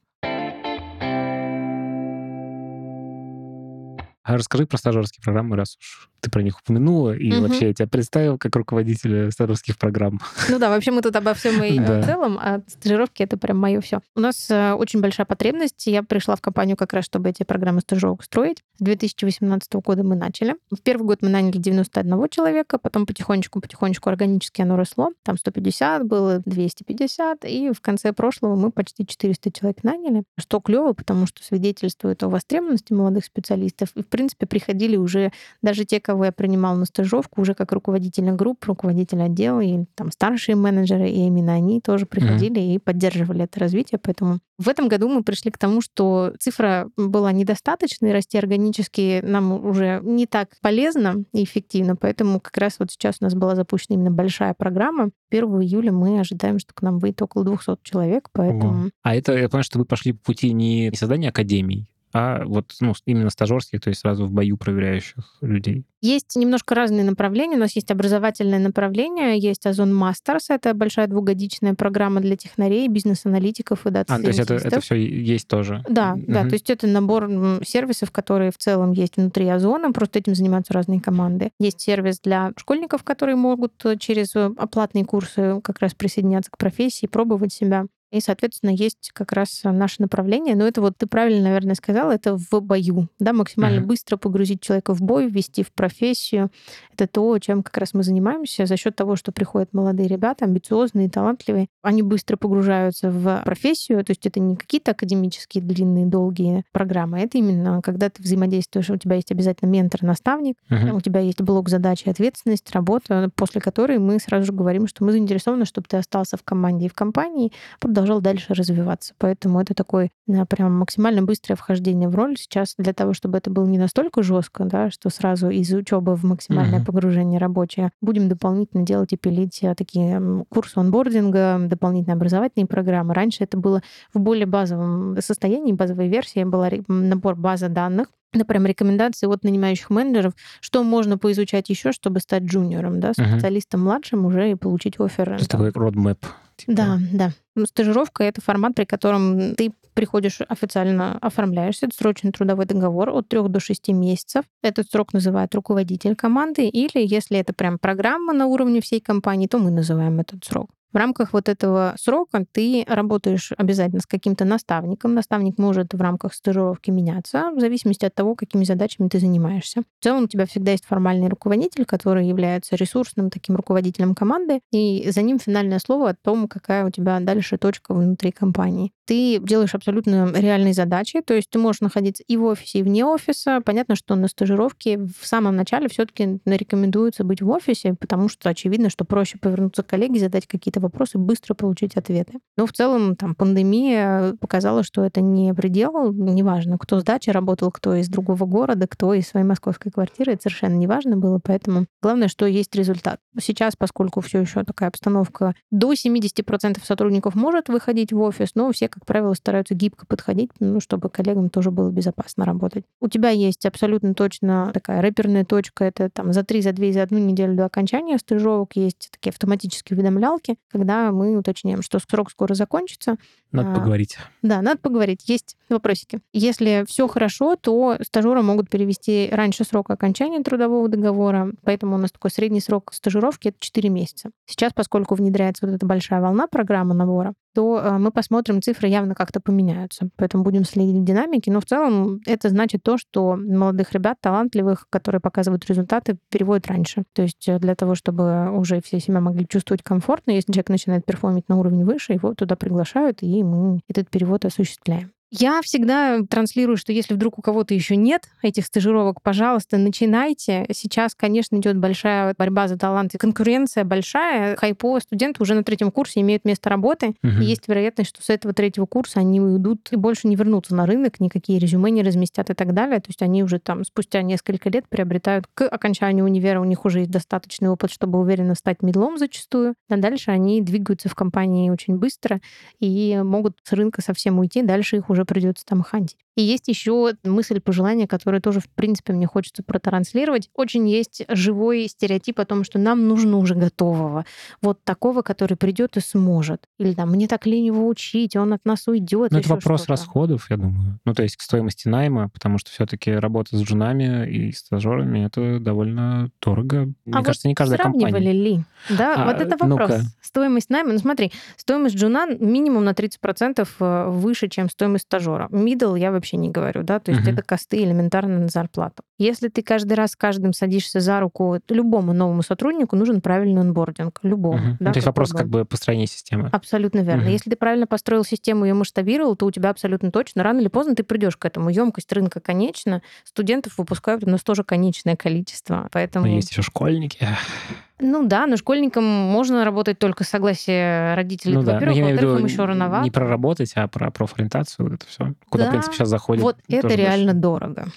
А расскажи про стажерские программы, раз уж ты про них упомянула, и угу. вообще я тебя представил как руководителя стажерских программ. Ну да, вообще мы тут обо всем и в целом, а стажировки — это прям мое все. У нас э, очень большая потребность. Я пришла в компанию как раз, чтобы эти программы стажировок строить. С 2018 года мы начали. В первый год мы наняли 91 человека, потом потихонечку-потихонечку органически оно росло. Там 150 было, 250, и в конце прошлого мы почти 400 человек наняли, что клево, потому что свидетельствует о востребованности молодых специалистов. И, в принципе, приходили уже даже те кого я принимала на стажировку, уже как руководителя групп, руководителя отдела и там старшие менеджеры, и именно они тоже приходили mm-hmm. и поддерживали это развитие. Поэтому в этом году мы пришли к тому, что цифра была недостаточной, расти органически нам уже не так полезно и эффективно, поэтому как раз вот сейчас у нас была запущена именно большая программа. 1 июля мы ожидаем, что к нам выйдет около 200 человек, поэтому... Ого. А это, я понимаю, что вы пошли по пути не создания академий, а вот ну, именно стажерских, то есть сразу в бою проверяющих людей. Есть немножко разные направления. У нас есть образовательное направление, есть Озон Masters, это большая двухгодичная программа для технарей, бизнес-аналитиков и дата А, то есть это, это все есть тоже? Да, угу. да, то есть это набор сервисов, которые в целом есть внутри Озона, просто этим занимаются разные команды. Есть сервис для школьников, которые могут через оплатные курсы как раз присоединяться к профессии, пробовать себя. И, соответственно, есть как раз наше направление. Но это вот ты правильно, наверное, сказала, это в бою. Да, максимально mm-hmm. быстро погрузить человека в бой, ввести в профессию. Это то, чем как раз мы занимаемся за счет того, что приходят молодые ребята, амбициозные, талантливые. Они быстро погружаются в профессию. То есть это не какие-то академические длинные, долгие программы. Это именно когда ты взаимодействуешь, у тебя есть обязательно ментор, наставник, mm-hmm. у тебя есть блок задач и ответственность, работа, после которой мы сразу же говорим, что мы заинтересованы, чтобы ты остался в команде и в компании, продолжал дальше развиваться. Поэтому это такой да, прям максимально быстрое вхождение в роль сейчас для того, чтобы это было не настолько жестко, да, что сразу из учебы в максимальное mm-hmm. погружение рабочее. Будем дополнительно делать и пилить а, такие курсы онбординга, дополнительные образовательные программы. Раньше это было в более базовом состоянии, базовой версии была набор базы данных, это прям рекомендации от нанимающих менеджеров, что можно поизучать еще, чтобы стать джуниором, да, специалистом uh-huh. младшим уже и получить офер. Это такой roadmap. Типа. Да, да. Ну, стажировка — это формат, при котором ты приходишь официально, оформляешься. Это срочный трудовой договор от 3 до 6 месяцев. Этот срок называют руководитель команды. Или если это прям программа на уровне всей компании, то мы называем этот срок. В рамках вот этого срока ты работаешь обязательно с каким-то наставником. Наставник может в рамках стажировки меняться в зависимости от того, какими задачами ты занимаешься. В целом у тебя всегда есть формальный руководитель, который является ресурсным таким руководителем команды, и за ним финальное слово о том, какая у тебя дальше точка внутри компании. Ты делаешь абсолютно реальные задачи, то есть ты можешь находиться и в офисе, и вне офиса. Понятно, что на стажировке в самом начале все-таки рекомендуется быть в офисе, потому что очевидно, что проще повернуться к коллеге, задать какие-то вопросы, быстро получить ответы. Но в целом там пандемия показала, что это не предел, неважно, кто с дачи работал, кто из другого города, кто из своей московской квартиры, это совершенно неважно было, поэтому главное, что есть результат. Сейчас, поскольку все еще такая обстановка, до 70% сотрудников может выходить в офис, но все, как правило, стараются гибко подходить, ну, чтобы коллегам тоже было безопасно работать. У тебя есть абсолютно точно такая рэперная точка, это там за три, за две, за одну неделю до окончания стажировок есть такие автоматические уведомлялки, когда мы уточняем, что срок скоро закончится. Надо а, поговорить. Да, надо поговорить. Есть вопросики. Если все хорошо, то стажера могут перевести раньше срока окончания трудового договора, поэтому у нас такой средний срок стажировки — это 4 месяца. Сейчас, поскольку внедряется вот эта большая волна программы набора, то э, мы посмотрим, цифры явно как-то поменяются. Поэтому будем следить в динамике. Но в целом это значит то, что молодых ребят, талантливых, которые показывают результаты, переводят раньше. То есть э, для того, чтобы уже все себя могли чувствовать комфортно, если человек начинает перформить на уровень выше, его туда приглашают, и мы этот перевод осуществляем. Я всегда транслирую, что если вдруг у кого-то еще нет этих стажировок, пожалуйста, начинайте. Сейчас, конечно, идет большая борьба за таланты, конкуренция большая. Хайпо студенты уже на третьем курсе имеют место работы. Угу. И есть вероятность, что с этого третьего курса они уйдут и больше не вернутся на рынок, никакие резюме не разместят и так далее. То есть они уже там спустя несколько лет приобретают к окончанию универа, у них уже есть достаточный опыт, чтобы уверенно стать медлом зачастую. А дальше они двигаются в компании очень быстро и могут с рынка совсем уйти. Дальше их уже уже придется там хантить. И есть еще мысль, пожелания, которые тоже, в принципе, мне хочется протранслировать. Очень есть живой стереотип о том, что нам нужно уже готового. Вот такого, который придет и сможет. Или там, мне так лень его учить, он от нас уйдет. Ну, это вопрос расходов, я думаю. Ну, то есть к стоимости найма, потому что все-таки работа с джунами и стажерами это довольно дорого. Мне а кажется, вот не каждая сравнивали компания. ли? Да, а, вот это вопрос. Стоимость найма. Ну, смотри, стоимость джуна минимум на 30% э, выше, чем стоимость стажера. Middle я вообще не говорю, да, то есть uh-huh. это косты элементарно на зарплату. Если ты каждый раз с каждым садишься за руку, любому новому сотруднику нужен правильный онбординг, любому. Uh-huh. Да, то есть вопрос как бы построения системы. Абсолютно верно. Uh-huh. Если ты правильно построил систему и ее масштабировал, то у тебя абсолютно точно рано или поздно ты придешь к этому. Емкость рынка конечна, студентов выпускают у нас тоже конечное количество, поэтому... Но есть еще школьники. Ну да, но школьникам можно работать только с согласия родителей. Ну, да. Во-первых, во-вторых, им еще рановато. Не проработать, а про профориентацию, вот это все. Куда, да. в принципе, сейчас заходит. Вот это реально больше. дорого.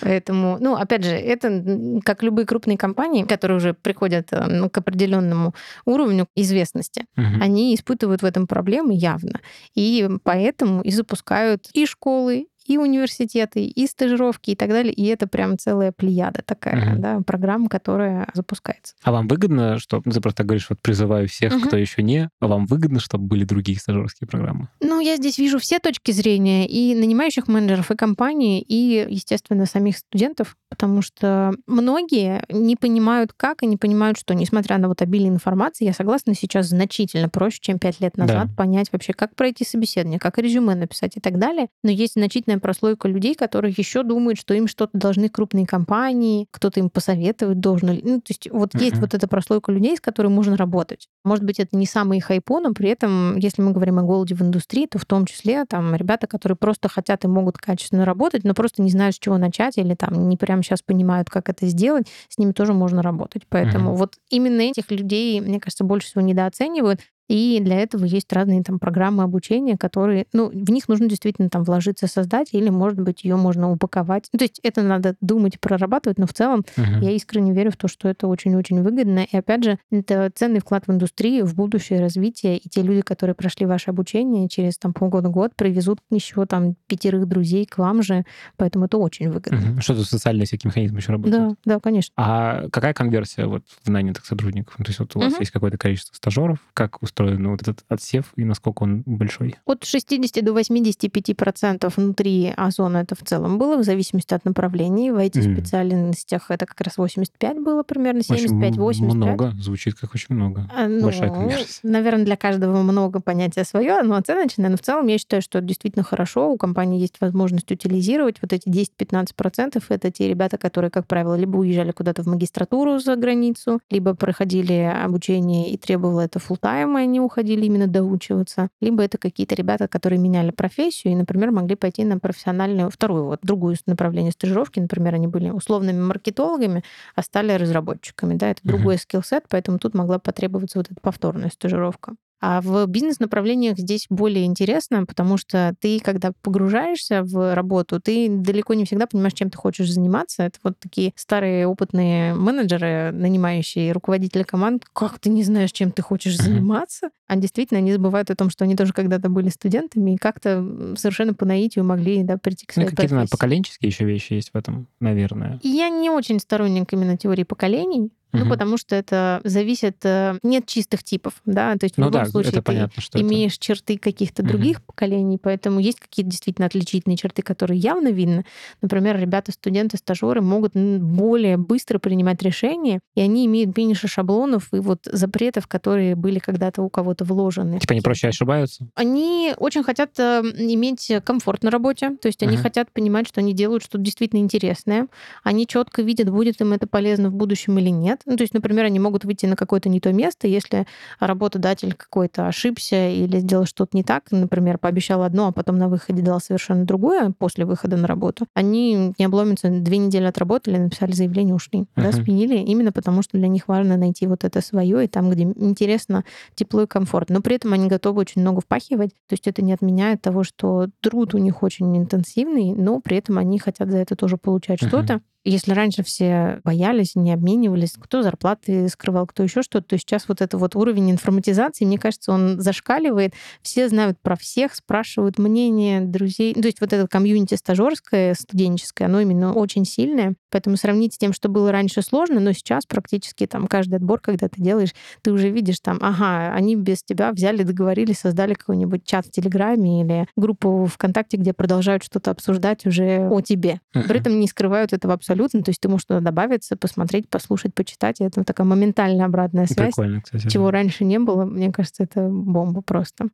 Поэтому, ну, опять же, это как любые крупные компании, которые уже приходят э, ну, к определенному уровню известности, они испытывают в этом проблемы явно. И поэтому и запускают и школы, и университеты, и стажировки, и так далее. И это прям целая плеяда такая, угу. да, программа, которая запускается. А вам выгодно, что ты просто говоришь, вот призываю всех, угу. кто еще не, а вам выгодно, чтобы были другие стажерские программы? Ну, я здесь вижу все точки зрения и нанимающих менеджеров, и компании, и, естественно, самих студентов, потому что многие не понимают, как, и не понимают, что, несмотря на вот обилие информации, я согласна, сейчас значительно проще, чем пять лет назад, да. понять вообще, как пройти собеседование, как резюме написать и так далее. Но есть значительная прослойка людей, которые еще думают, что им что-то должны крупные компании, кто-то им посоветовать должен. Ну, то есть вот есть вот эта прослойка людей, с которой можно работать. Может быть, это не самый хайпо, но при этом, если мы говорим о голоде в индустрии, то в том числе там ребята, которые просто хотят и могут качественно работать, но просто не знают, с чего начать, или там не прямо сейчас понимают, как это сделать, с ними тоже можно работать. Поэтому uh-huh. вот именно этих людей, мне кажется, больше всего недооценивают. И для этого есть разные там программы обучения, которые, ну, в них нужно действительно там вложиться, создать, или, может быть, ее можно упаковать. Ну, то есть это надо думать, прорабатывать, но в целом uh-huh. я искренне верю в то, что это очень-очень выгодно. И опять же, это ценный вклад в индустрию, в будущее развитие. И те люди, которые прошли ваше обучение, через там полгода-год привезут еще там пятерых друзей к вам же. Поэтому это очень выгодно. Uh-huh. Что тут социальные всякие механизмы еще работают? Да, да, конечно. А какая конверсия вот в нанятых сотрудников? То есть вот у вас есть какое-то количество стажеров, как устроено устроен вот этот отсев и насколько он большой? От 60 до 85 процентов внутри озона это в целом было, в зависимости от направлений. В IT-специальностях mm. это как раз 85 было примерно, 75-85. Много, звучит как очень много. А, ну, Большая конверсия. Наверное, для каждого много понятия свое, оно оценочное, но в целом я считаю, что действительно хорошо. У компании есть возможность утилизировать вот эти 10-15 процентов. Это те ребята, которые, как правило, либо уезжали куда-то в магистратуру за границу, либо проходили обучение и требовало это full тайм они уходили именно доучиваться, либо это какие-то ребята, которые меняли профессию и, например, могли пойти на профессиональную, вторую, вот другую направление стажировки, например, они были условными маркетологами, а стали разработчиками, да, это другой скилл-сет, поэтому тут могла потребоваться вот эта повторная стажировка. А в бизнес-направлениях здесь более интересно, потому что ты, когда погружаешься в работу, ты далеко не всегда понимаешь, чем ты хочешь заниматься. Это вот такие старые опытные менеджеры, нанимающие руководители команд. Как ты не знаешь, чем ты хочешь заниматься? А действительно, они забывают о том, что они тоже когда-то были студентами и как-то совершенно по наитию могли да, прийти к ну, своей ну, Какие-то поколенческие еще вещи есть в этом, наверное. Я не очень сторонник именно теории поколений. Ну, потому что это зависит... Э, нет чистых типов, да, то есть в ну, любом да, случае это понятно, имеешь это... черты каких-то других угу. поколений, поэтому есть какие-то действительно отличительные черты, которые явно видно. Например, ребята, студенты, стажеры могут более быстро принимать решения, и они имеют меньше шаблонов и вот запретов, которые были когда-то у кого-то вложены. Типа они проще ошибаются? Они очень хотят э, иметь комфорт на работе, то есть они угу. хотят понимать, что они делают что-то действительно интересное, они четко видят, будет им это полезно в будущем или нет, ну, то есть, например, они могут выйти на какое-то не то место, если работодатель какой-то ошибся или сделал что-то не так, например, пообещал одно, а потом на выходе дал совершенно другое после выхода на работу, они не обломятся, две недели отработали, написали заявление, ушли, uh-huh. да, сменили, именно потому что для них важно найти вот это свое и там, где интересно, тепло и комфорт. Но при этом они готовы очень много впахивать, то есть это не отменяет того, что труд у них очень интенсивный, но при этом они хотят за это тоже получать uh-huh. что-то. Если раньше все боялись, не обменивались, кто зарплаты скрывал, кто еще что-то, то сейчас вот этот вот уровень информатизации, мне кажется, он зашкаливает. Все знают про всех, спрашивают мнение друзей. То есть вот это комьюнити стажерское, студенческое, оно именно очень сильное. Поэтому сравнить с тем, что было раньше сложно, но сейчас практически там каждый отбор, когда ты делаешь, ты уже видишь там, ага, они без тебя взяли, договорились, создали какой-нибудь чат в Телеграме или группу ВКонтакте, где продолжают что-то обсуждать уже о тебе. При этом не скрывают этого абсолютно. То есть ты можешь туда добавиться, посмотреть, послушать, почитать. И это такая моментальная обратная связь. Прикольно, кстати. Чего да. раньше не было. Мне кажется, это бомба просто.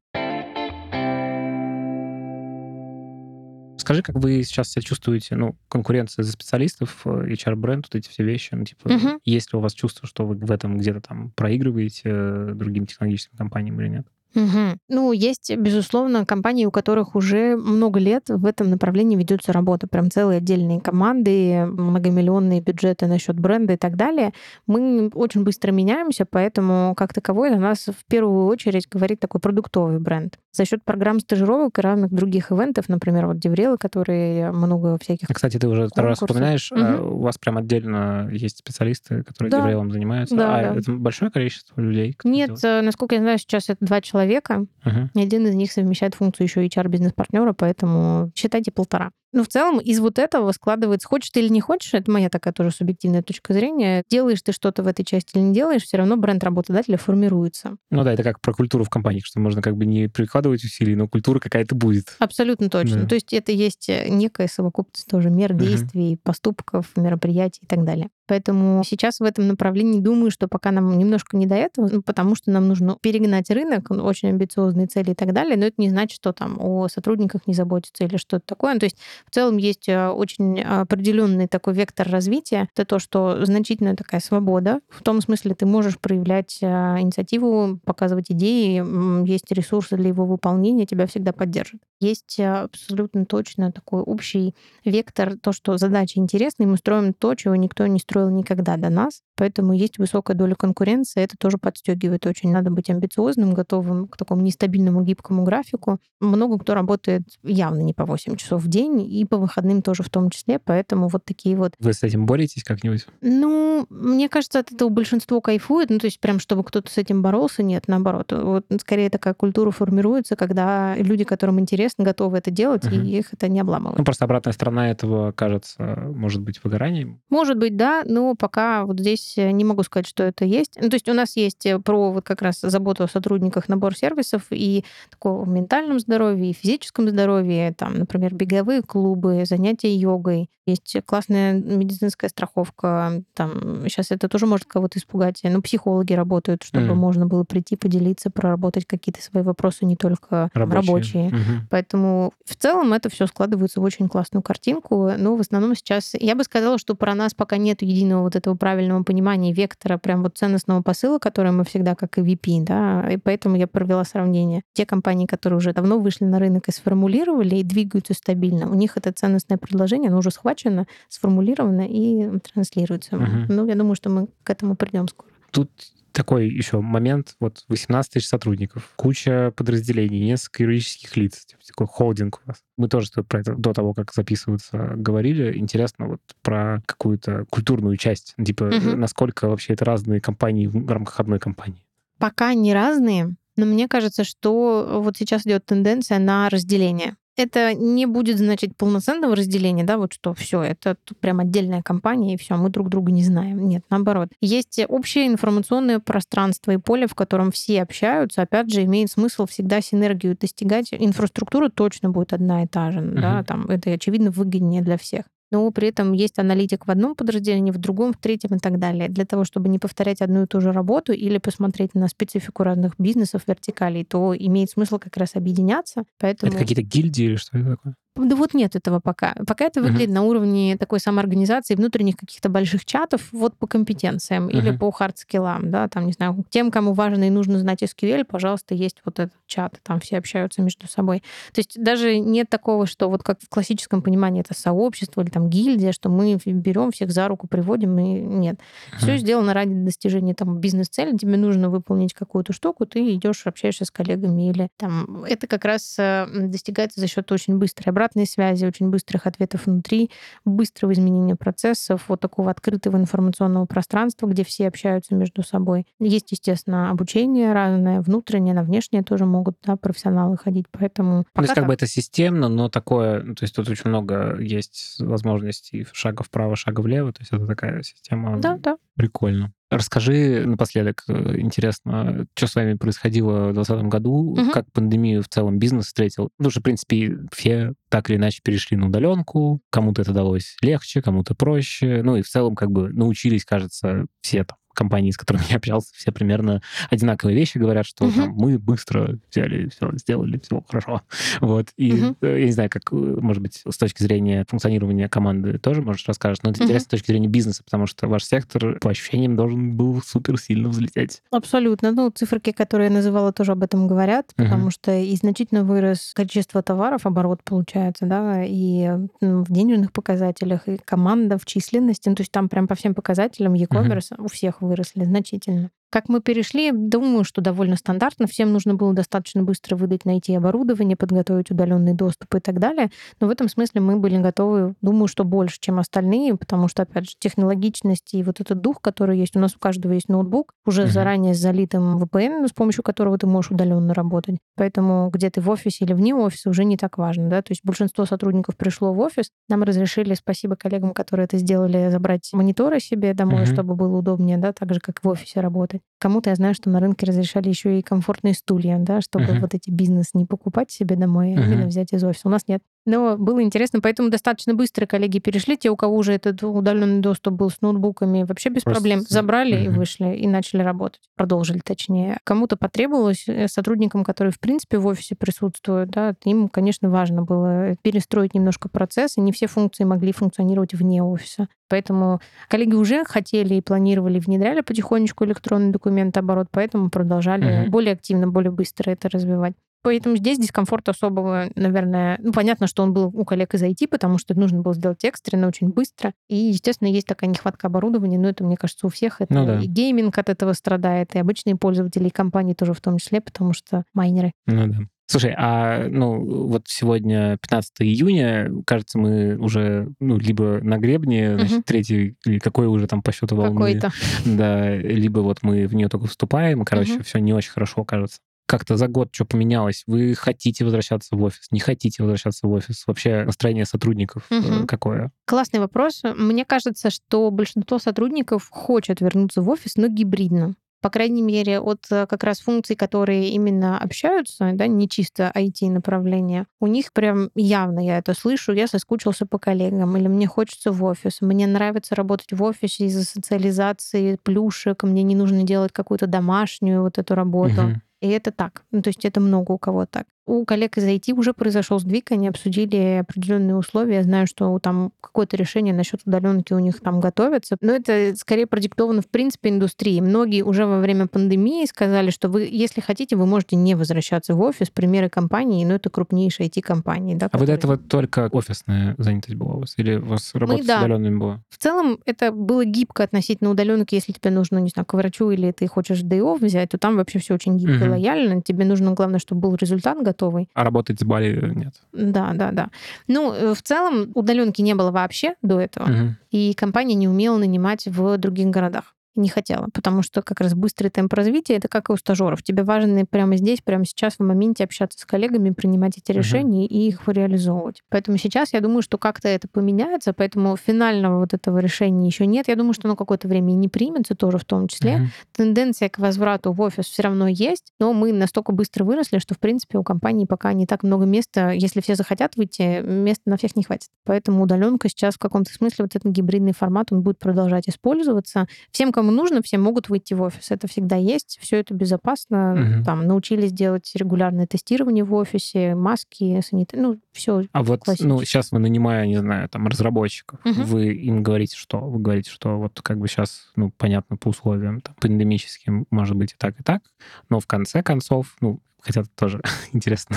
Расскажи, как вы сейчас себя чувствуете, ну, конкуренция за специалистов, HR-бренд, вот эти все вещи, ну, типа, угу. есть ли у вас чувство, что вы в этом где-то там проигрываете другим технологическим компаниям или нет? Угу. Ну, есть, безусловно, компании, у которых уже много лет в этом направлении ведется работа. Прям целые отдельные команды, многомиллионные бюджеты насчет бренда и так далее. Мы очень быстро меняемся, поэтому как таковой на нас в первую очередь говорит такой продуктовый бренд. За счет программ стажировок и разных других ивентов, например, вот Деврелы, которые много всяких... Кстати, ты уже второй раз упоминаешь, угу. у вас прям отдельно есть специалисты, которые да. Деврелом занимаются. Да, а да. это большое количество людей? Нет, делает? Э, насколько я знаю, сейчас это два человека человека. Uh-huh. Один из них совмещает функцию еще HR-бизнес-партнера, поэтому считайте полтора. Ну, в целом, из вот этого складывается, хочешь ты или не хочешь, это моя такая тоже субъективная точка зрения, делаешь ты что-то в этой части или не делаешь, все равно бренд работодателя формируется. Ну да, это как про культуру в компании, что можно как бы не прикладывать усилий, но культура какая-то будет. Абсолютно точно. Да. То есть это есть э, некая совокупность тоже мер, действий, uh-huh. поступков, мероприятий и так далее. Поэтому сейчас в этом направлении думаю, что пока нам немножко не до этого, ну, потому что нам нужно перегнать рынок, очень амбициозные цели и так далее, но это не значит, что там о сотрудниках не заботиться или что-то такое. Ну, то есть в целом есть э, очень определенный такой вектор развития. Это то, что значительная такая свобода. В том смысле ты можешь проявлять э, инициативу, показывать идеи, есть ресурсы для его выполнения, тебя всегда поддержат. Есть э, абсолютно точно такой общий вектор, то, что задача интересная, и мы строим то, чего никто не строил никогда до нас. Поэтому есть высокая доля конкуренции, это тоже подстегивает очень. Надо быть амбициозным, готовым к такому нестабильному, гибкому графику. Много кто работает явно не по 8 часов в день, и по выходным тоже в том числе, поэтому вот такие вот... Вы с этим боретесь как-нибудь? Ну, мне кажется, от этого большинство кайфует, ну, то есть прям чтобы кто-то с этим боролся, нет, наоборот. Вот скорее такая культура формируется, когда люди, которым интересно, готовы это делать, угу. и их это не обламывает. Ну, просто обратная сторона этого, кажется, может быть выгоранием? Может быть, да, но пока вот здесь не могу сказать, что это есть. Ну, то есть у нас есть э, про вот как раз заботу о сотрудниках, набор сервисов и такого ментальном здоровье, и физическом здоровье, там, например, беговые клубы, клубы, занятия йогой. Есть классная медицинская страховка. Там сейчас это тоже может кого-то испугать. Но психологи работают, чтобы mm. можно было прийти, поделиться, проработать какие-то свои вопросы, не только рабочие. рабочие. Mm-hmm. Поэтому в целом это все складывается в очень классную картинку. Но в основном сейчас я бы сказала, что про нас пока нет единого вот этого правильного понимания вектора, прям вот ценностного посыла, который мы всегда как и VP, да, и поэтому я провела сравнение. Те компании, которые уже давно вышли на рынок и сформулировали и двигаются стабильно, у них это ценностное предложение, оно уже схвачено, сформулировано и транслируется. Угу. Ну, я думаю, что мы к этому придем скоро. Тут такой еще момент, вот 18 тысяч сотрудников, куча подразделений, несколько юридических лиц, типа, такой холдинг у вас. Мы тоже про это до того, как записываться, говорили. Интересно вот про какую-то культурную часть, типа угу. насколько вообще это разные компании в рамках одной компании. Пока не разные, но мне кажется, что вот сейчас идет тенденция на разделение это не будет значить полноценного разделения, да, вот что все, это прям отдельная компания, и все, мы друг друга не знаем. Нет, наоборот. Есть общее информационное пространство и поле, в котором все общаются. Опять же, имеет смысл всегда синергию достигать. Инфраструктура точно будет одна и та же, uh-huh. да, там это, очевидно, выгоднее для всех но при этом есть аналитик в одном подразделении, в другом, в третьем и так далее. Для того, чтобы не повторять одну и ту же работу или посмотреть на специфику разных бизнесов, вертикалей, то имеет смысл как раз объединяться. Поэтому... Это какие-то гильдии или что это такое? Да вот нет этого пока. Пока это выглядит uh-huh. на уровне такой самоорганизации внутренних каких-то больших чатов вот по компетенциям uh-huh. или по hard skill ам, да, там, не знаю, тем, кому важно и нужно знать SQL, пожалуйста, есть вот этот чат, там все общаются между собой. То есть даже нет такого, что вот как в классическом понимании это сообщество или там гильдия, что мы берем всех за руку, приводим, и нет. Uh-huh. Все сделано ради достижения там бизнес-цели, тебе нужно выполнить какую-то штуку, ты идешь, общаешься с коллегами или там... Это как раз э, достигается за счет очень быстрой обратной обратной связи, очень быстрых ответов внутри, быстрого изменения процессов, вот такого открытого информационного пространства, где все общаются между собой. Есть, естественно, обучение разное, внутреннее, на внешнее тоже могут да, профессионалы ходить, поэтому... То есть как бы это системно, но такое, ну, то есть тут очень много есть возможностей шага вправо, шага влево, то есть это такая система... Да, да. Прикольно. Расскажи напоследок, э, интересно, что с вами происходило в 2020 году, угу. как пандемию в целом бизнес встретил? Потому что, в принципе, все так или иначе перешли на удаленку, кому-то это далось легче, кому-то проще, ну и в целом как бы научились, кажется, все там компании, с которыми я общался, все примерно одинаковые вещи говорят, что uh-huh. там, мы быстро взяли, все сделали, все хорошо. Вот. И uh-huh. я не знаю, как, может быть, с точки зрения функционирования команды тоже, можешь расскажешь, но это uh-huh. интересно с точки зрения бизнеса, потому что ваш сектор, по ощущениям, должен был супер сильно взлететь. Абсолютно. Ну, циферки, которые я называла, тоже об этом говорят, потому что и значительно вырос количество товаров, оборот получается, да, и в денежных показателях, и команда в численности. Ну, то есть там прям по всем показателям e-commerce uh-huh. у всех выросли значительно. Как мы перешли, думаю, что довольно стандартно. Всем нужно было достаточно быстро выдать, найти оборудование, подготовить удаленный доступ и так далее. Но в этом смысле мы были готовы, думаю, что больше, чем остальные, потому что, опять же, технологичность и вот этот дух, который есть. У нас у каждого есть ноутбук, уже uh-huh. заранее с залитым VPN, с помощью которого ты можешь удаленно работать. Поэтому где ты в офисе или вне офиса уже не так важно. Да? То есть большинство сотрудников пришло в офис. Нам разрешили, спасибо коллегам, которые это сделали, забрать мониторы себе домой, uh-huh. чтобы было удобнее, да, так же, как в офисе работать Кому-то я знаю, что на рынке разрешали еще и комфортные стулья, да, чтобы uh-huh. вот эти бизнес не покупать себе домой, а uh-huh. именно взять из офиса. У нас нет. Но было интересно, поэтому достаточно быстро коллеги перешли. Те, у кого уже этот удаленный доступ был с ноутбуками, вообще без Просто... проблем забрали uh-huh. и вышли, и начали работать. Продолжили, точнее. Кому-то потребовалось, э, сотрудникам, которые, в принципе, в офисе присутствуют, да, им, конечно, важно было перестроить немножко процесс, и не все функции могли функционировать вне офиса. Поэтому коллеги уже хотели и планировали, внедряли потихонечку электронный документооборот, поэтому продолжали uh-huh. более активно, более быстро это развивать. Поэтому здесь дискомфорта особого, наверное, ну, понятно, что он был у коллег из IT, потому что нужно было сделать экстренно, очень быстро. И, естественно, есть такая нехватка оборудования, но это, мне кажется, у всех. Это ну, да. и гейминг от этого страдает, и обычные пользователи, и компании тоже в том числе, потому что майнеры. Ну да. Слушай, а ну вот сегодня 15 июня, кажется, мы уже ну либо на гребне, значит, угу. третий или какой уже там по счету волны, Какой-то. да, либо вот мы в нее только вступаем, короче, угу. все не очень хорошо кажется. Как-то за год что поменялось? Вы хотите возвращаться в офис? Не хотите возвращаться в офис? Вообще настроение сотрудников угу. какое? Классный вопрос. Мне кажется, что большинство сотрудников хочет вернуться в офис, но гибридно по крайней мере, от э, как раз функций, которые именно общаются, да, не чисто IT-направление, у них прям явно я это слышу, я соскучился по коллегам, или мне хочется в офис, мне нравится работать в офисе из-за социализации, плюшек, мне не нужно делать какую-то домашнюю вот эту работу. Угу. И это так. Ну, то есть это много у кого так у коллег из IT уже произошел сдвиг, они обсудили определенные условия. Я знаю, что там какое-то решение насчет удаленки у них там готовится. Но это скорее продиктовано, в принципе, индустрией. Многие уже во время пандемии сказали, что вы, если хотите, вы можете не возвращаться в офис. Примеры компании, но это крупнейшие IT-компании. Да, а которые... вы до этого только офисная занятость была у вас? Или у вас работа Мы, с удаленными была? В целом это было гибко относительно удаленки. Если тебе нужно, не знаю, к врачу или ты хочешь day взять, то там вообще все очень гибко угу. лояльно. Тебе нужно, главное, чтобы был результат готов готовый. А работать с Бали нет? Да, да, да. Ну, э, в целом удаленки не было вообще до этого, угу. и компания не умела нанимать в других городах не хотела, потому что как раз быстрый темп развития это как и у стажеров. Тебе важно прямо здесь, прямо сейчас, в моменте общаться с коллегами, принимать эти решения uh-huh. и их реализовывать. Поэтому сейчас я думаю, что как-то это поменяется, поэтому финального вот этого решения еще нет. Я думаю, что оно какое-то время и не примется тоже в том числе. Uh-huh. Тенденция к возврату в офис все равно есть, но мы настолько быстро выросли, что в принципе у компании пока не так много места. Если все захотят выйти, места на всех не хватит. Поэтому удаленка сейчас в каком-то смысле вот этот гибридный формат он будет продолжать использоваться. Всем, кому кому нужно, все могут выйти в офис. Это всегда есть, все это безопасно. Угу. Там научились делать регулярное тестирование в офисе, маски, санитар... ну все. А вот, ну сейчас вы нанимая, не знаю, там разработчиков, угу. вы им говорите что? Вы говорите, что вот как бы сейчас, ну понятно по условиям там, пандемическим, может быть и так и так, но в конце концов, ну хотя тоже интересно,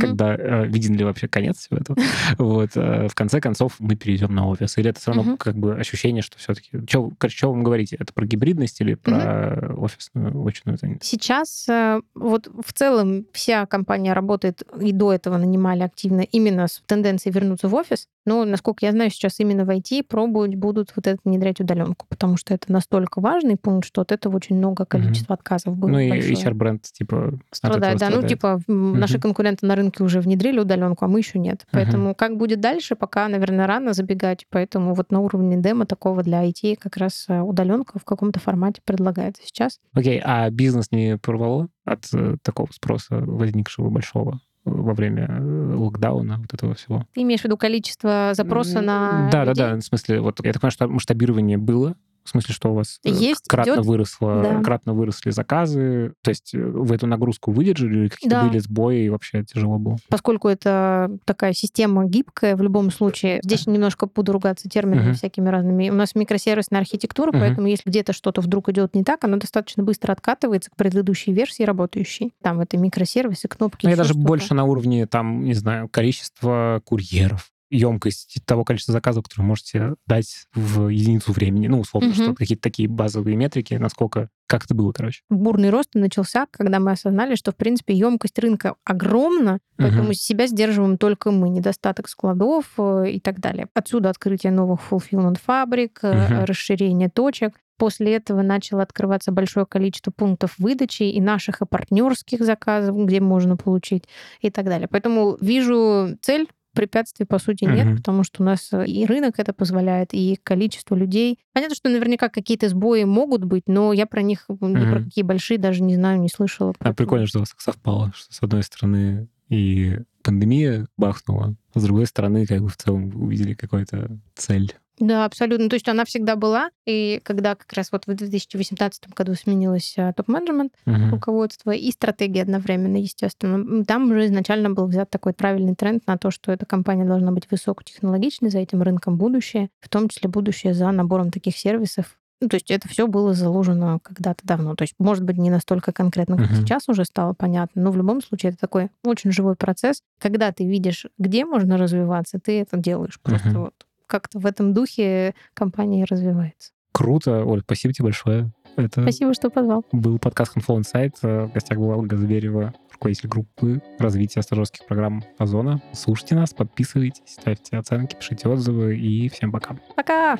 когда э, виден ли вообще конец всего этого. Вот, э, в конце концов мы перейдем на офис. Или это все равно как бы ощущение, что все-таки... Что, что вам говорите? Это про гибридность или про офисную очную занятость? Сейчас э, вот в целом вся компания работает, и до этого нанимали активно именно с тенденцией вернуться в офис. Но, насколько я знаю, сейчас именно в IT пробовать будут вот это внедрять удаленку, потому что это настолько важный пункт, что от этого очень много количества отказов было. Ну и HR-бренд типа страдает, да, ну типа наши конкуренты на рынке уже внедрили удаленку, а мы еще нет. Поэтому как будет дальше, пока, наверное, рано забегать. Поэтому вот на уровне демо такого для IT как раз э, удаленка в каком-то формате предлагается сейчас. Окей, а бизнес не порвало от э, такого спроса возникшего большого? во время э, локдауна, вот этого всего. Ты имеешь в виду количество запроса на Да, людей? да, да. В смысле, вот я так понимаю, что масштабирование было, В смысле, что у вас э, Есть, кратно, идет. выросло, Да. кратно выросли заказы? То есть э, вы эту нагрузку выдержали? Или какие-то Да. были сбои и вообще тяжело было? Поскольку это такая система гибкая, в любом случае, здесь немножко буду ругаться терминами Мгм. всякими разными. У нас микросервисная архитектура, Мгм. поэтому если где-то что-то вдруг идет не так, оно достаточно быстро откатывается к предыдущей версии работающей. Там это микросервисы, кнопки, Ну, я даже больше на уровне, там, не знаю, количества курьеров, емкость того количества заказов, которые вы можете дать в единицу времени. Ну, условно, Мгм. что какие-то такие базовые метрики, насколько... Как это было, короче? бурный рост начался, когда мы осознали, что, в принципе, емкость рынка огромна, поэтому Мгм. себя сдерживаем только мы, недостаток складов э, и так далее. Отсюда открытие новых fulfillment фабрик, Мгм. расширение точек. После этого начало открываться большое количество пунктов выдачи и наших, и партнерских заказов, где можно получить и так далее. Поэтому вижу цель, препятствий, по сути, нет, Мгм. потому что у нас э, и рынок это позволяет, и количество людей. Понятно, что наверняка какие-то сбои могут быть, но я про них, м, ни про какие большие даже не знаю, не слышала. А прикольно, что у вас совпало, что с одной стороны и пандемия бахнула, а с другой стороны, как бы в целом увидели какую-то цель. Да, абсолютно. То есть она всегда была, и когда как раз вот в 2018 году сменилось э, топ-менеджмент, Мгм. руководство и стратегия одновременно, естественно. Там уже изначально был взят такой правильный тренд на то, что эта компания должна быть высокотехнологичной, за этим рынком будущее, в том числе будущее за набором таких сервисов. Ну, то есть это все было заложено когда-то давно. То есть, может быть, не настолько конкретно, как Мгм. сейчас уже стало понятно, но в любом случае это такой очень живой процесс. Когда ты видишь, где можно развиваться, ты это делаешь. Просто Мгм. вот как-то в этом духе компания развивается. Круто, Оль, спасибо тебе большое. Это Спасибо, что позвал. был подкаст Handflow Insight. В гостях была Ольга Зверева, руководитель группы развития стажерских программ Озона. Слушайте нас, подписывайтесь, ставьте оценки, пишите отзывы и всем пока. Пока!